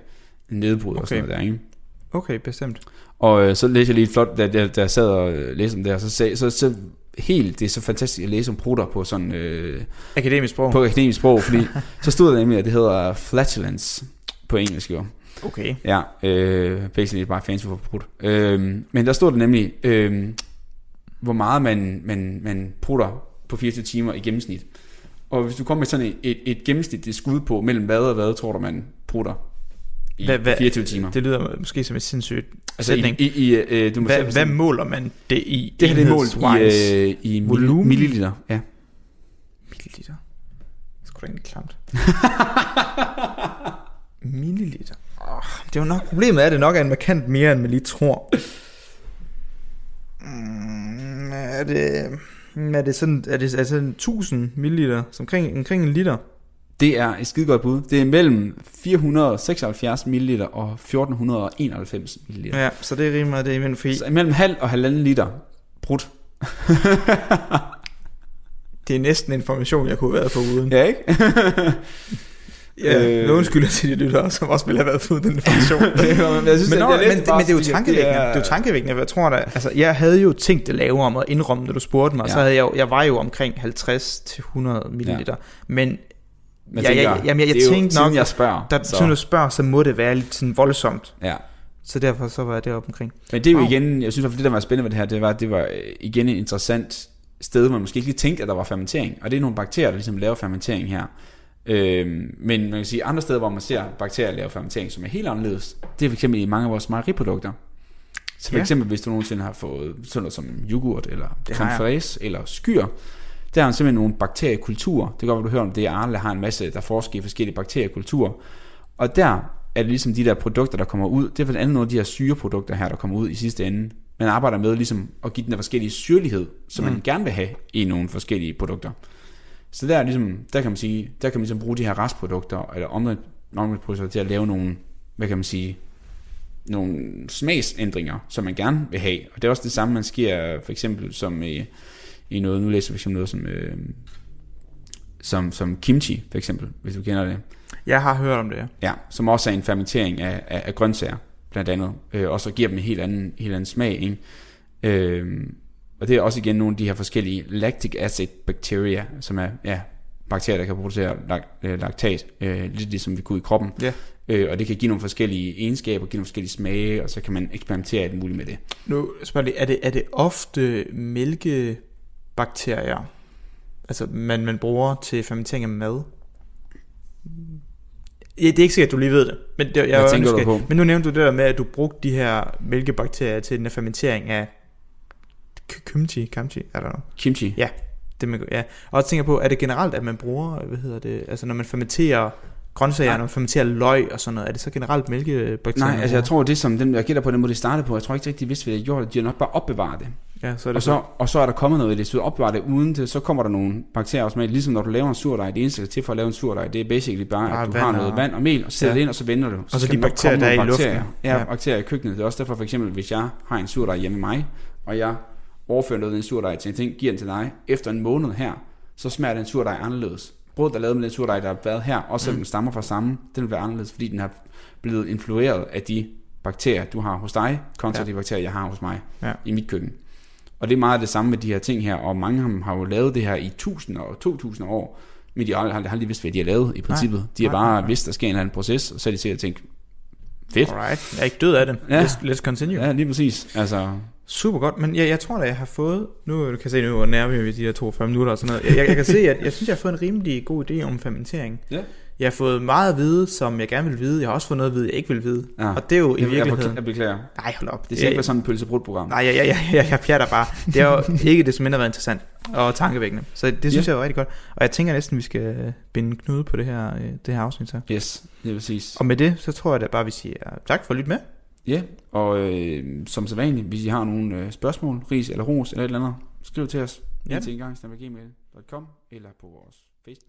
nedbryde okay. og sådan noget der, ikke? Okay, bestemt. Og øh, så læste jeg lige flot, da, da, da jeg sad og læste om det her, så, så, så, så helt, det er så fantastisk at læse om prutter på sådan... Øh, akademisk sprog. På akademisk sprog, fordi [laughs] så stod der nemlig, at det hedder flatulence på engelsk jo. Okay. Ja, øh, basically bare fancy for prut. Øh, men der stod der nemlig, øh, hvor meget man, man, man prutter på 24 timer i gennemsnit. Og hvis du kommer med sådan et, et, et gennemsnitligt skud på, mellem hvad og hvad, tror du, man prutter i hvad, hvad, 24 timer. Det lyder måske som et sindssygt altså sætning. I, i, øh, du må hvad, hvad måler man det i? Det her det er målt i, øh, i volumen. milliliter. Ja. Milliliter? Det skulle da egentlig klamt. [laughs] milliliter. Oh, det er jo nok, problemet er, at det nok er en markant mere, end man lige tror. Mm, er det, er det sådan, er det altså 1000 milliliter, som omkring, omkring en liter? Det er et skide godt bud. Det er mellem 476 ml og 1491 ml. Ja, så det er rimelig det er imellem Så mellem halv og halvanden liter brudt. [laughs] det er næsten information, jeg kunne have været for uden. Ja, ikke? [laughs] Ja, øh, nogen skylder til de lyttere, som også ville have været fået den information. [laughs] men, jeg synes, men, det, men, men, det er jo tankevækkende. Det er, det er jo tankevækkende, jeg tror da, altså, jeg havde jo tænkt det lave om at indrømme, når du spurgte mig, ja. så havde jeg, jeg var jo omkring 50-100 ml. Ja. Men men ja, tænker, ja, jamen, jeg, jeg, tænkte nok, jeg spørger, da, så. du spørger, så må det være lidt sådan voldsomt. Ja. Så derfor så var jeg deroppe omkring. Men det er jo wow. igen, jeg synes at det der var spændende ved det her, det var, det var øh, igen et interessant sted, hvor man måske ikke lige tænkte, at der var fermentering. Og det er nogle bakterier, der ligesom laver fermentering her. Øhm, men man kan sige, andre steder, hvor man ser bakterier lave fermentering, som er helt anderledes, det er fx i mange af vores mejeriprodukter. Så for ja. eksempel, hvis du nogensinde har fået sådan noget som yoghurt, eller creme fraise, eller skyr, der er simpelthen nogle bakteriekulturer. Det kan godt du hører om det, Arle har en masse, der forsker i forskellige bakteriekulturer. Og der er det ligesom de der produkter, der kommer ud. Det er blandt andet nogle af de her syreprodukter her, der kommer ud i sidste ende. Man arbejder med ligesom at give den der forskellige syrlighed, som mm. man gerne vil have i nogle forskellige produkter. Så der, er ligesom, der kan man sige, der kan man ligesom bruge de her restprodukter, eller omvendt produkter til at lave nogle, hvad kan man sige, nogle smagsændringer, som man gerne vil have. Og det er også det samme, man sker for eksempel som i, i noget, nu læser vi som noget som, øh, som, som kimchi, for eksempel, hvis du kender det. Jeg har hørt om det, ja. Ja, som også er en fermentering af, af, af grøntsager, blandt andet, øh, og så giver dem en helt anden, helt anden smag, ikke? Øh, og det er også igen nogle af de her forskellige lactic acid bacteria, som er ja, bakterier, der kan producere øh, laktat, øh, lidt ligesom vi kunne i kroppen. Ja. Øh, og det kan give nogle forskellige egenskaber, give nogle forskellige smage, og så kan man eksperimentere alt muligt med det. Nu spørger jeg, er det, er det ofte mælke bakterier, altså man, man bruger til fermentering af mad. Ja, det er ikke sikkert, at du lige ved det. Men, det, jeg Hvad tænker du på? Men nu nævnte du det der med, at du brugte de her mælkebakterier til den her fermentering af kimchi, kimchi, er der noget? Kimchi? Ja, det man, ja. Og jeg tænker på, er det generelt, at man bruger, hvad hedder det, altså når man fermenterer grøntsager, når man fermenterer løg og sådan noget, er det så generelt mælkebakterier? Nej, altså jeg tror, det som den, jeg gætter på den måde, det startede på, jeg tror ikke rigtig, de vidste, hvad de gjorde, de har nok bare opbevaret det. Ja, så er det og, så, og så er der kommet noget i det, så du opbevarer det uden det, så kommer der nogle bakterier automatisk, ligesom når du laver en surdej, det eneste, der til for at lave en surdej, det er basically bare, at du har noget og... vand og mel, og sætter ja. det ind, og så vender du. Så og så de bakterier, der er i luften. Ja, ja, bakterier i køkkenet. Det er også derfor for eksempel, hvis jeg har en surdej hjemme med mig, og jeg overfører noget af den surdej til en ting, giver den til dig, efter en måned her, så smager den surdej anderledes. Brød, der er lavet med den surdej, der er været her, også selvom mm. den stammer fra samme, den vil være anderledes, fordi den har blevet influeret af de bakterier, du har hos dig, kontra ja. de bakterier, jeg har hos mig ja. i mit køkken. Og det er meget det samme med de her ting her, og mange af dem har jo lavet det her i tusinder og to tusinder år, men de har aldrig, aldrig vidst, hvad de har lavet i princippet. Nej, de har bare nej, vidst, at der sker en eller anden proces, og så er de sikkert tænkt, fedt. Alright, jeg er ikke død af det. Ja. Let's, let's continue. Ja, lige præcis. Altså, Super godt, men jeg, jeg tror da, jeg har fået, nu du kan se, nu hvor nærmere vi de her 42 minutter og sådan noget, jeg, jeg, jeg kan se, at jeg synes, jeg har fået en rimelig god idé om fermentering. Ja. Jeg har fået meget at vide, som jeg gerne vil vide. Jeg har også fået noget at vide, jeg ikke vil vide. Ja. Og det er jo i jeg, virkeligheden... Jeg beklager. Nej, hold op. Det skal ikke være sådan et pølsebrudprogram. Nej, jeg, jeg, jeg, jeg, jeg pjatter bare. Det har jo ikke det som mindre været interessant og tankevækkende. Så det synes ja. jeg er rigtig godt. Og jeg tænker næsten, vi skal binde knude på det her, øh, det her afsnit så. Yes, det er præcis. Og med det, så tror jeg da bare, vi siger tak for at lytte med. Ja, og øh, som så vanligt, hvis I har nogle øh, spørgsmål, ris eller ros eller et eller andet, skriv til os. Ja. Til engang, eller på vores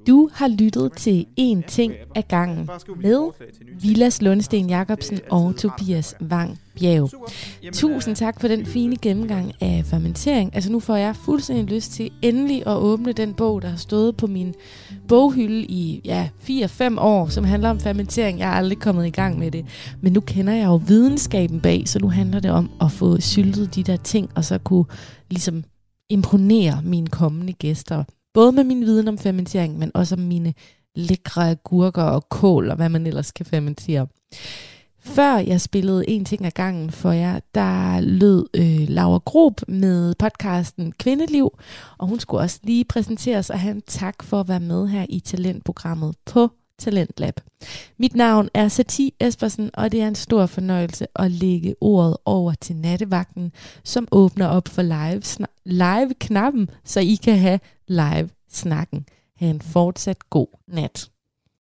Du har lyttet til En Ting af gangen med Vilas Lundsten Jacobsen og Tobias Wang Bjerg. Tusind tak for den fine gennemgang af fermentering. Altså nu får jeg fuldstændig lyst til endelig at åbne den bog, der har stået på min boghylde i ja, 4-5 år, som handler om fermentering. Jeg er aldrig kommet i gang med det. Men nu kender jeg jo videnskaben bag, så nu handler det om at få syltet de der ting, og så kunne ligesom imponere mine kommende gæster Både med min viden om fermentering, men også om mine lækre agurker og kål og hvad man ellers kan fermentere. Før jeg spillede en ting ad gangen for jer, der lød øh, Laura Grob med podcasten Kvindeliv, og hun skulle også lige præsenteres og have en tak for at være med her i talentprogrammet på Talentlab. Mit navn er Sati Espersen, og det er en stor fornøjelse at lægge ordet over til nattevagten, som åbner op for live, live knappen, så I kan have live snakken. Ha' en fortsat god nat.